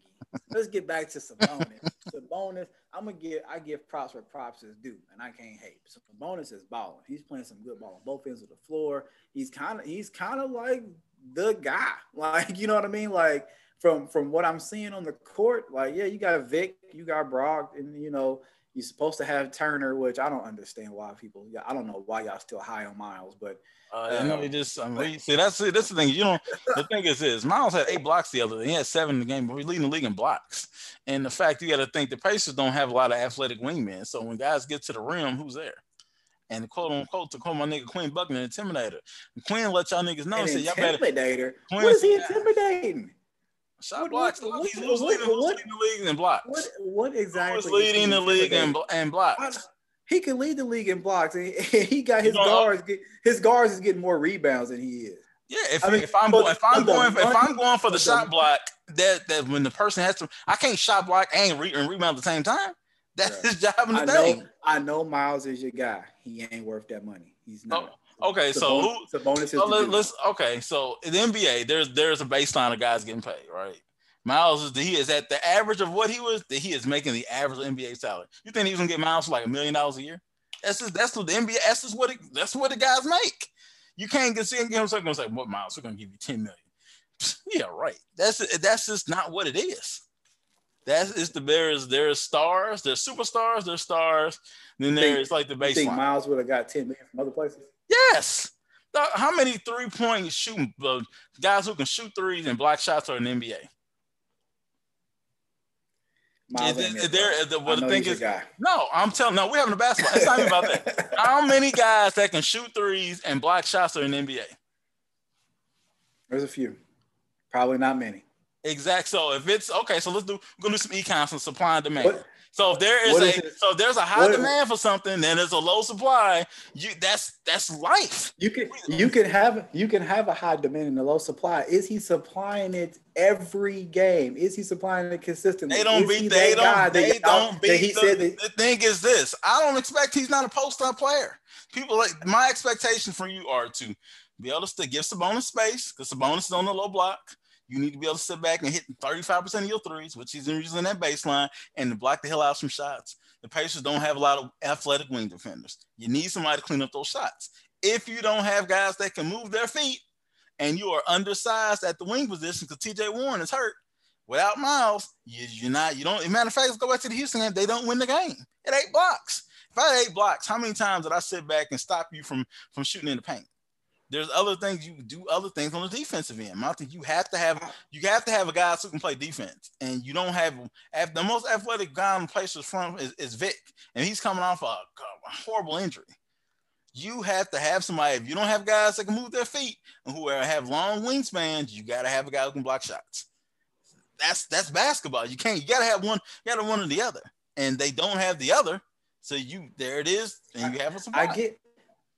[SPEAKER 2] Let's get back to Sabonis. Sabonis, I'm gonna give I give props where props is due, and I can't hate. So Sabonis is balling. He's playing some good ball on both ends of the floor. He's kind of he's kind of like the guy. Like you know what I mean? Like from from what I'm seeing on the court, like yeah, you got Vic, you got Brock, and you know You're supposed to have Turner, which I don't understand why people. Yeah, I don't know why y'all still high on Miles, but
[SPEAKER 1] uh, you know, he just I mean, see that's that's the thing. You know, the thing is is Miles had eight blocks the other day. He had seven in the game, but we're leading the league in blocks. And the fact you got to think the Pacers don't have a lot of athletic wingmen. So when guys get to the rim, who's there? And quote unquote to call my nigga Quinn Buckner intimidator. And Quinn let y'all niggas know.
[SPEAKER 2] An
[SPEAKER 1] y'all
[SPEAKER 2] intimidator. Quinn what is he intimidating?
[SPEAKER 1] Shot what, blocks. What, what, who's, leading, who's leading the league in blocks?
[SPEAKER 2] What, what exactly?
[SPEAKER 1] Who's leading the league in, in blocks?
[SPEAKER 2] He can lead the league in blocks, and he got his you know, guards. His guards is getting more rebounds than he is.
[SPEAKER 1] Yeah, if, I mean, if I'm if I'm going if I'm going for the shot block, that that when the person has to, I can't shot block and, re, and rebound at the same time. That's his job in the
[SPEAKER 2] I
[SPEAKER 1] thing.
[SPEAKER 2] Know, I know Miles is your guy. He ain't worth that money. He's oh, not.
[SPEAKER 1] Oh, okay, so who?
[SPEAKER 2] The bonus is.
[SPEAKER 1] So let, us okay. So in the NBA, there's there's a baseline of guys getting paid, right? Miles is he is at the average of what he was. That he is making the average NBA salary. You think he's gonna get Miles for like a million dollars a year? That's just, that's what the NBA. That's just what it, that's what the guys make. You can't get see him something gonna say what Miles? We're gonna give you ten million. yeah, right. That's that's just not what it is. That's is the there's there's stars, there's superstars, there's stars. Then there's like the baseline.
[SPEAKER 2] think Miles would have got ten million from other places?
[SPEAKER 1] Yes. How many three point shooting uh, guys who can shoot threes and block shots are in the NBA? Is there the, well, the thing is no i'm telling no we're having a basketball. It's not even about that. How many guys that can shoot threes and block shots are in the nba
[SPEAKER 2] there's a few. Probably not many
[SPEAKER 1] exact so if it's okay so let's do we're gonna do some econ some supply and demand what, so if there is, is a so if there's a high what, demand for something, then there's a low supply. You that's that's life.
[SPEAKER 2] You can you can have you can have a high demand and a low supply. Is he supplying it every game? Is he supplying it consistently?
[SPEAKER 1] They don't beat they don't they don't beat he the, said that, the thing is this. I don't expect he's not a post up player. People like my expectation from you are to be able to give Sabonis space because Sabonis is on the low block you need to be able to sit back and hit 35% of your threes, which he's using that baseline, and block the hell out some shots. The Pacers don't have a lot of athletic wing defenders. You need somebody to clean up those shots. If you don't have guys that can move their feet and you are undersized at the wing position because TJ Warren is hurt, without Miles, you, are not, you don't, matter of fact, let's go back to the Houston game. They don't win the game. It eight blocks. If I had eight blocks, how many times did I sit back and stop you from, from shooting in the paint? There's other things you do other things on the defensive end. I think you have to have you have to have a guy who can play defense, and you don't have the most athletic guy on the Pacers front is, is Vic, and he's coming off a, a horrible injury. You have to have somebody. If you don't have guys that can move their feet and who have long wingspans, you got to have a guy who can block shots. That's that's basketball. You can't. You got to have one. You got to one or the other, and they don't have the other. So you there it is, and you have a.
[SPEAKER 2] I get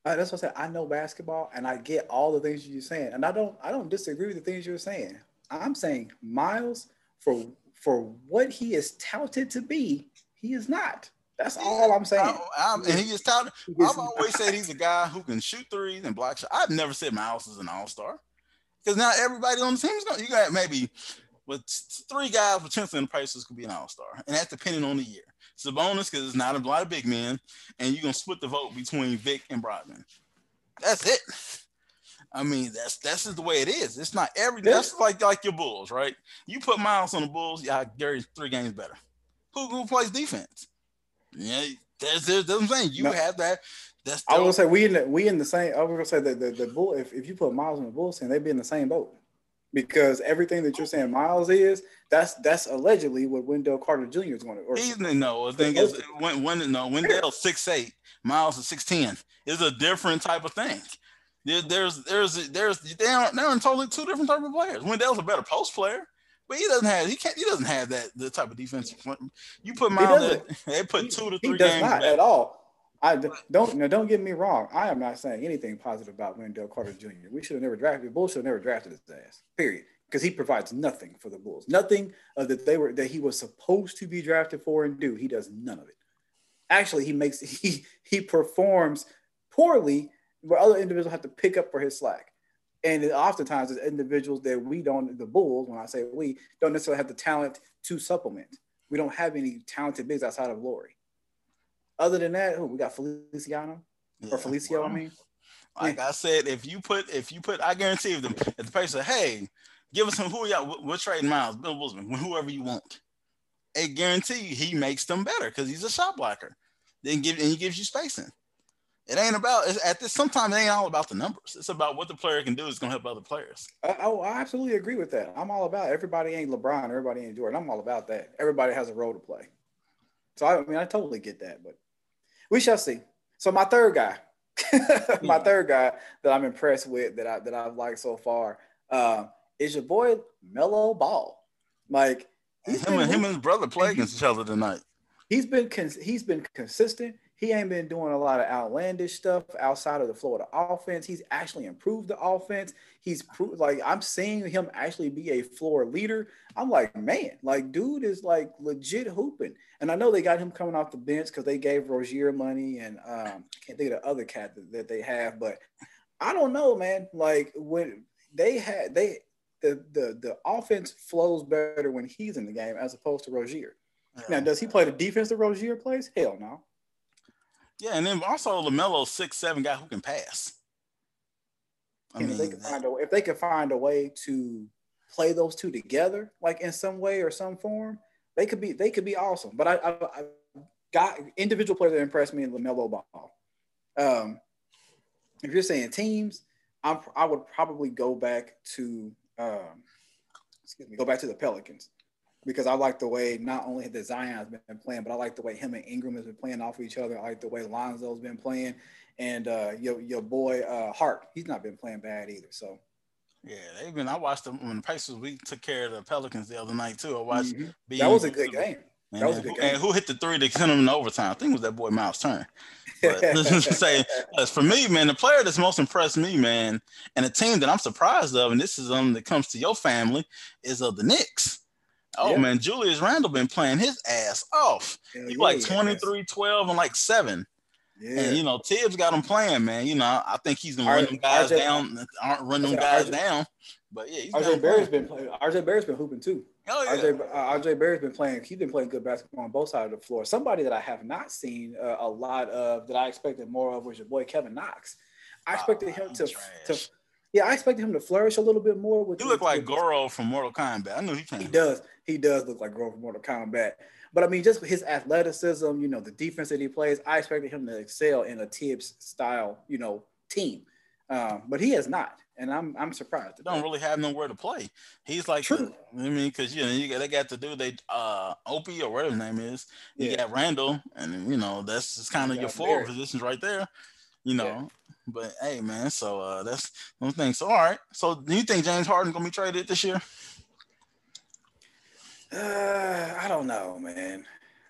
[SPEAKER 2] uh, that's what I said. I know basketball, and I get all the things you're saying, and I don't. I don't disagree with the things you're saying. I'm saying Miles for for what he is touted to be, he is not. That's all I'm saying.
[SPEAKER 1] I, I'm, and he is touted. I've always said he's a guy who can shoot threes and block shots. I've never said Miles is an all star because now everybody on the team is going. You got maybe with three guys potentially in the Pacers could be an all star, and that's depending on the year. Sabonis because it's not a lot of big men, and you're gonna split the vote between Vic and Brogdon. That's it. I mean, that's that's just the way it is. It's not every. That's like like your Bulls, right? You put Miles on the Bulls, yeah, Gary's three games better. Who who plays defense? Yeah, there's there's, that's what I'm saying. You no, have that. That's
[SPEAKER 2] I was gonna say we in the, we in the same. I was gonna say that the, the bull. If, if you put Miles on the Bulls, and they'd be in the same boat because everything that you're saying Miles is that's that's allegedly what Wendell Carter Jr. is going to.
[SPEAKER 1] He's no. The thing is, when when no Wendell's six eight, Miles is six ten. Is a different type of thing. There, there's there's there's they are they're totally two different type of players. Wendell's a better post player. But he doesn't have he can't he doesn't have that the type of defensive. You put Miles, they put two to three. He does not back.
[SPEAKER 2] at all. I don't no, don't get me wrong. I am not saying anything positive about Wendell Carter Jr. We should have never drafted. Bulls should have never drafted his ass. Period. Because he provides nothing for the Bulls. Nothing uh, that they were that he was supposed to be drafted for and do. He does none of it. Actually, he makes he he performs poorly where other individuals have to pick up for his slack. And oftentimes, it's individuals that we don't, the Bulls, when I say we, don't necessarily have the talent to supplement. We don't have any talented bigs outside of Lauri. Other than that, oh, we got Feliciano yeah, or Felicio. Well, I mean,
[SPEAKER 1] like yeah. I said, if you put if you put, I guarantee if the if the person, hey, give us some who y'all we're trading Miles, Bill Wilson, whoever you want. a guarantee he makes them better because he's a shot blocker. Then give and he gives you spacing. It ain't about at this. Sometimes it ain't all about the numbers. It's about what the player can do. Is going to help other players.
[SPEAKER 2] I, oh, I absolutely agree with that. I'm all about everybody ain't LeBron. Everybody ain't Jordan. I'm all about that. Everybody has a role to play. So I, I mean, I totally get that. But we shall see. So my third guy, my yeah. third guy that I'm impressed with that I that I've liked so far uh, is your boy Melo Ball. Like
[SPEAKER 1] him and him and his brother play against each other tonight.
[SPEAKER 2] He's been cons- he's been consistent. He ain't been doing a lot of outlandish stuff outside of the Florida offense. He's actually improved the offense. He's proved like I'm seeing him actually be a floor leader. I'm like, man, like dude is like legit hooping. And I know they got him coming off the bench because they gave Rozier money and um, I can't think of the other cat that, that they have, but I don't know, man. Like when they had they the the the offense flows better when he's in the game as opposed to Rozier. Now, does he play the defense that Rozier plays? Hell no.
[SPEAKER 1] Yeah, and then also Lamelo six seven guy who can pass.
[SPEAKER 2] I mean, if they can find a if they can find a way to play those two together, like in some way or some form, they could be they could be awesome. But I, I, I got individual players that impressed me in Lamelo Ball. Um, if you're saying teams, I'm, I would probably go back to um, excuse me, go back to the Pelicans because I like the way not only the Zion has been playing, but I like the way him and Ingram has been playing off of each other. I like the way Lonzo's been playing, and uh, your your boy uh, Hart, he's not been playing bad either. So.
[SPEAKER 1] Yeah, they've been. I watched them when the Pacers. We took care of the Pelicans the other night too. I watched.
[SPEAKER 2] Mm-hmm. That was a good game.
[SPEAKER 1] And, that was a good game. And who hit the three to send them in overtime? I think it was that boy Miles Turner. But say, for me, man, the player that's most impressed me, man, and a team that I'm surprised of, and this is something that comes to your family, is of the Knicks. Oh yeah. man, Julius Randle been playing his ass off. He yeah, like 23, 12, and like seven. Yeah. And you know, Thibs got him playing, man. You know, I think he's gonna run them guys RJ, down, aren't run them guys RJ, down. But yeah,
[SPEAKER 2] RJ Barrett's been playing. RJ Barrett's been hooping too. Oh, yeah. RJ, uh, RJ Barrett's been playing. He's been playing good basketball on both sides of the floor. Somebody that I have not seen uh, a lot of that I expected more of was your boy Kevin Knox. I expected oh, him to, to yeah, I expected him to flourish a little bit more.
[SPEAKER 1] With he look like Goro from Mortal Kombat. I know he can.
[SPEAKER 2] He does. He does look like from Mortal Kombat. But I mean, just his athleticism, you know, the defense that he plays, I expected him to excel in a Thibs style, you know, team. Um, but he has not, and I'm I'm surprised.
[SPEAKER 1] Don't really have nowhere to play. He's like, True. I mean, because you know, you got, they got to do they uh Obi or whatever his name is. You yeah. got Randle, and you know that's just kind of your four positions right there. You know, yeah. But hey, man, so uh, that's one thing. So all right, so do you think James Harden gonna be traded this year?
[SPEAKER 2] Uh, I don't know, man.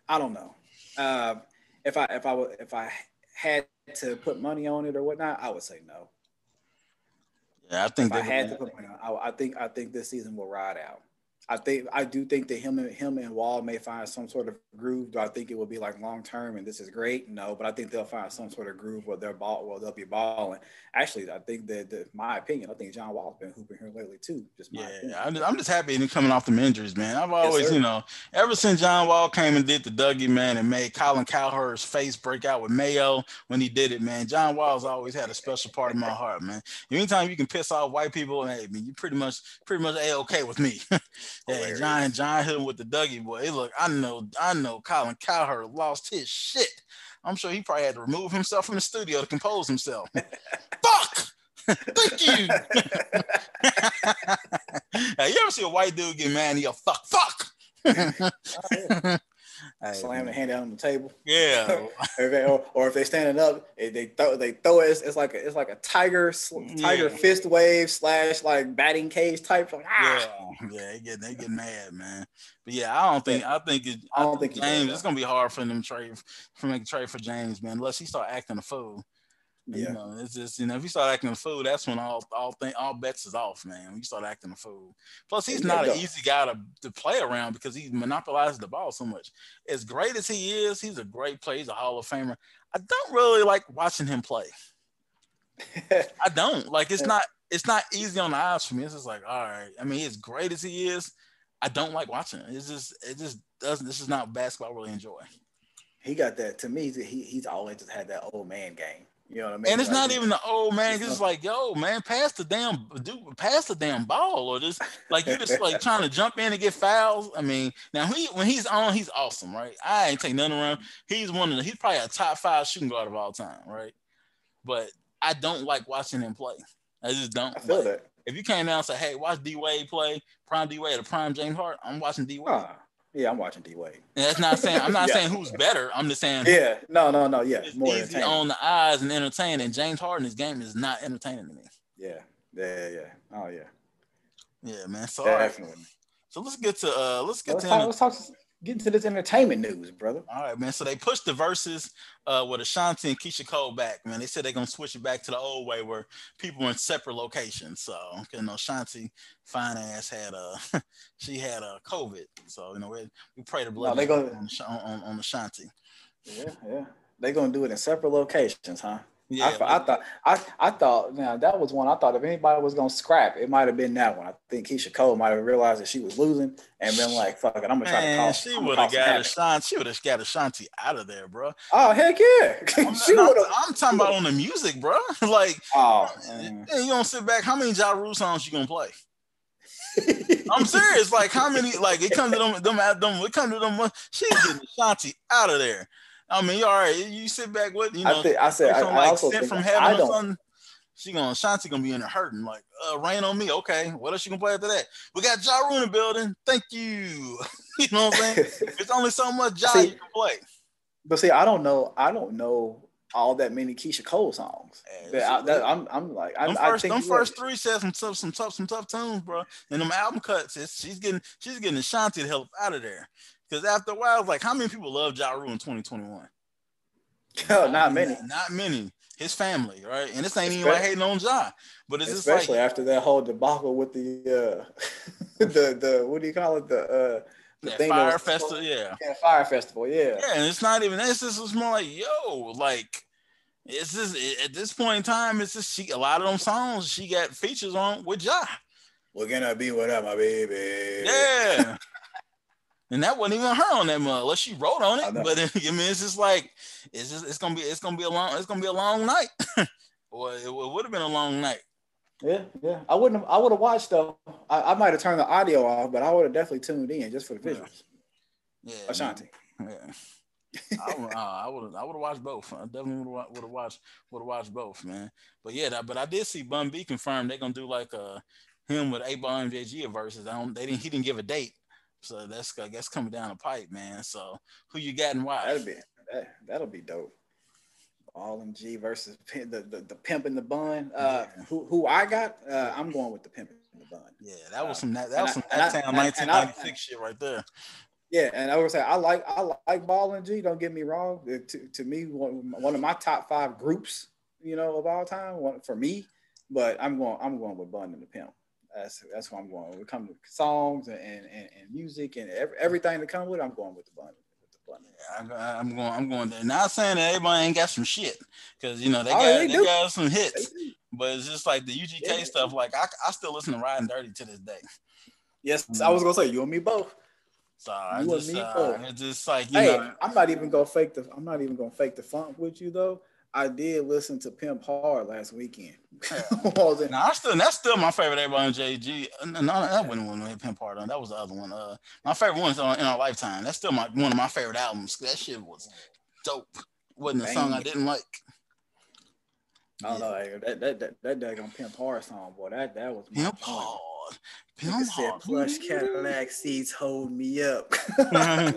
[SPEAKER 2] I don't know. Uh, if I if I if I had to put money on it or whatnot, I would say no.
[SPEAKER 1] Yeah, I think
[SPEAKER 2] if I had to put money on. I, I think I think this season will ride out. I think I do think that him and him and Wall may find some sort of groove. Do I think it will be like long term and this is great? No, but I think they'll find some sort of groove where they're ball where they'll be balling. Actually, I think that, that my opinion, I think John Wall's been hooping here lately too. Just
[SPEAKER 1] yeah, I'm just, I'm just happy he's coming off the injuries, man. I've always, yes, you know, ever since John Wall came and did the Dougie man and made Colin Cowherd's face break out with Mayo when he did it, man. John Wall's always had a special part of my heart, man. Anytime you can piss off white people, hey, man, you pretty much pretty much a okay with me. hey, John John hit him with the Dougie boy. Hey, look, I know, I know Colin Cowherd lost his shit. I'm sure he probably had to remove himself from the studio to compose himself. Fuck! Thank you. hey, you ever see a white dude get mad and go, fuck, fuck?
[SPEAKER 2] oh, Slam the hand down on the table.
[SPEAKER 1] Yeah.
[SPEAKER 2] or, or, if they're standing up, they throw they throw it. It's, it's like a, it's like a tiger tiger yeah. fist wave slash like batting cage type. Like,
[SPEAKER 1] ah. Yeah, yeah, they get they get mad, man. But yeah, I don't think I think it, I, I don't think James. It's gonna be hard for them to trade for make a trade for James, man, unless he start acting a fool. Yeah. You know, it's just you know if you start acting a fool, that's when all all thing all bets is off, man. When you start acting a fool. Plus, he's not an easy guy to, to play around because he monopolizes the ball so much. As great as he is, he's a great player. He's a Hall of Famer. I don't really like watching him play. I don't like. It's not. It's not easy on the eyes for me. It's just like, all right. I mean, as great as he is, I don't like watching it. It's just, it just doesn't. This is not basketball I really enjoy.
[SPEAKER 2] He got that. To me, he, he's always just had that old man game You know what I mean?
[SPEAKER 1] And it's
[SPEAKER 2] like,
[SPEAKER 1] not even the old man. It's just like, yo, man, pass the damn dude, pass the damn ball, or just like you just like trying to jump in and get fouls. I mean, now he when he's on, he's awesome, right? I ain't take nothing around. He's one of the he's probably a top five shooting guard of all time, right? But I don't like watching him play. I just don't.
[SPEAKER 2] I feel
[SPEAKER 1] like,
[SPEAKER 2] that.
[SPEAKER 1] If you came down and say, hey, watch D Wade play, prime D Wade or prime James Hart, I'm watching D Wade.
[SPEAKER 2] Ah, yeah, I'm watching D Wade.
[SPEAKER 1] That's not saying I'm not
[SPEAKER 2] Yeah.
[SPEAKER 1] saying who's better. I'm just saying
[SPEAKER 2] Yeah, no, no, no, yeah,
[SPEAKER 1] it's
[SPEAKER 2] more
[SPEAKER 1] easy on the eyes and entertaining. James Harden, his game is not entertaining to me.
[SPEAKER 2] Yeah, yeah, yeah. Oh yeah,
[SPEAKER 1] Yeah, man. So all right.
[SPEAKER 2] definitely.
[SPEAKER 1] So let's get to uh let's get
[SPEAKER 2] Let's
[SPEAKER 1] to
[SPEAKER 2] talk, let's talk. Get into this entertainment news, brother.
[SPEAKER 1] all right, man. So they pushed the verses uh with Ashanti and Keyshia Cole back, man. They said they're gonna switch it back to the old way where people were in separate locations. So you know, Ashanti fine ass had a she had a COVID. So you know we, we pray the blood
[SPEAKER 2] they gonna-
[SPEAKER 1] on, on, on Ashanti.
[SPEAKER 2] Yeah, yeah. They're gonna do it in separate locations, huh?
[SPEAKER 1] Yeah,
[SPEAKER 2] I, I thought I, I thought now that was one I thought if anybody was gonna scrap, it might have been that one. I think Keyshia Cole might have realized that she was losing and been like, "Fuck it, I'm gonna try to call."
[SPEAKER 1] she would have got
[SPEAKER 2] havoc."
[SPEAKER 1] Ashanti. She would have got Ashanti out of there, bro.
[SPEAKER 2] Oh heck yeah,
[SPEAKER 1] I'm,
[SPEAKER 2] she
[SPEAKER 1] no. I'm talking about on the music, bro. like,
[SPEAKER 2] Oh,
[SPEAKER 1] man, you don't sit back. How many Ja Rule songs you gonna play? I'm serious. Like, how many? Like, it comes to them. Them. them it comes to them. She's getting Ashanti out of there. I mean, all right? You sit back with you know.
[SPEAKER 2] I think I said I,
[SPEAKER 1] something
[SPEAKER 2] I
[SPEAKER 1] like
[SPEAKER 2] also
[SPEAKER 1] sent from
[SPEAKER 2] I
[SPEAKER 1] heaven or
[SPEAKER 2] don't.
[SPEAKER 1] something. She gonna Shanti gonna be in there hurting. Like, uh, rain on me. Okay, what else you gonna play after that? We got Ja Rule in the building. Thank you. you know what I'm saying? It's only so much Ja
[SPEAKER 2] See,
[SPEAKER 1] you can play.
[SPEAKER 2] but see, I don't know. I don't know all that many Keyshia Cole songs.
[SPEAKER 1] Yeah,
[SPEAKER 2] That I, that, I'm, I'm like, I,
[SPEAKER 1] Them
[SPEAKER 2] I
[SPEAKER 1] first,
[SPEAKER 2] think
[SPEAKER 1] them first three said some tough, some tough, some tough tunes, bro. And them album cuts, it's, she's getting, she's getting Ashanti the hell out of there. Because after a while, like, how many people love Ja Rule in 2021?
[SPEAKER 2] not many.
[SPEAKER 1] Not many. His family, right? And this ain't even like hating on Ja, but it's just
[SPEAKER 2] Especially
[SPEAKER 1] like,
[SPEAKER 2] after that whole debacle with the uh the the what do you call it the uh the thing Fyre was-
[SPEAKER 1] festival, yeah.
[SPEAKER 2] yeah, Fyre festival yeah
[SPEAKER 1] Yeah, and it's not even this. Is more like, yo, like, it's just at this point in time, it's just she. A lot of them songs she got features on with Ja.
[SPEAKER 2] we're gonna be without my baby
[SPEAKER 1] Yeah. and that wasn't even her on that mug, unless she wrote on it.
[SPEAKER 2] know.
[SPEAKER 1] But I mean, it's just like it's just it's gonna be it's gonna be a long it's gonna be a long night. or it, would have been a long night.
[SPEAKER 2] yeah yeah I wouldn't have, I would have watched though I, I might have turned the audio off but I would have definitely tuned in just for the visuals
[SPEAKER 1] Yeah,
[SPEAKER 2] Ashanti
[SPEAKER 1] man. Yeah. I would, uh, I would, have watched both. I definitely would have, watched, would have watched both, man. But yeah, that, but I did see Bun B confirmed they're gonna do like uh him with 8Ball MJG versus. I don't, they didn't, he didn't give a date, so that's I guess coming down the pipe, man. So who you got and why?
[SPEAKER 2] that'll be that, that'll be dope all in G versus the, the the pimp in the bun uh
[SPEAKER 1] Yeah.
[SPEAKER 2] who who I got uh I'm going with the pimp in the bun
[SPEAKER 1] Yeah, that was
[SPEAKER 2] Uh,
[SPEAKER 1] some that, that was some that
[SPEAKER 2] I-
[SPEAKER 1] town
[SPEAKER 2] and- and I-
[SPEAKER 1] 1996 shit right there.
[SPEAKER 2] Yeah, and I would say I like I like Ball and G. Don't get me wrong. To, to me, one, one of my top five groups, you know, of all time, one, for me. But I'm going I'm going with Bun and the Pimp. That's that's what I'm going. When it comes to songs and, and, and music and every, everything that come with, it, I'm going with the Bun. With the bun.
[SPEAKER 1] I, I'm going. I'm going there. Not saying that everybody ain't got some shit, because you know they
[SPEAKER 2] Oh,
[SPEAKER 1] got
[SPEAKER 2] they
[SPEAKER 1] they, got some hits, but it's just like the UGK
[SPEAKER 2] Yeah.
[SPEAKER 1] stuff. Like I, I still listen to Riding Dirty to this day.
[SPEAKER 2] Yes, I was gonna say you and me both.
[SPEAKER 1] So I
[SPEAKER 2] You and me
[SPEAKER 1] uh,
[SPEAKER 2] both.
[SPEAKER 1] it's just like you
[SPEAKER 2] Hey,
[SPEAKER 1] know,
[SPEAKER 2] I'm not even gonna fake the I'm not even gonna fake the funk with you though. I did listen to Pimp Hard last weekend. Wasn't-
[SPEAKER 1] I still that's still my favorite on JG. Uh, No, no, that wasn't one with Pimp Part on. That was the other one. Uh, my favorite one on in our lifetime. That's still my one of my favorite albums. That shit was dope. Wasn't a song I didn't like.
[SPEAKER 2] I don't know. like, That that that that daggone Pimp Hard song, boy. That that was my
[SPEAKER 1] Pimp. Hard. Pimp
[SPEAKER 2] said
[SPEAKER 1] Hard.
[SPEAKER 2] plush Cadillac seats hold me up.
[SPEAKER 1] Yeah,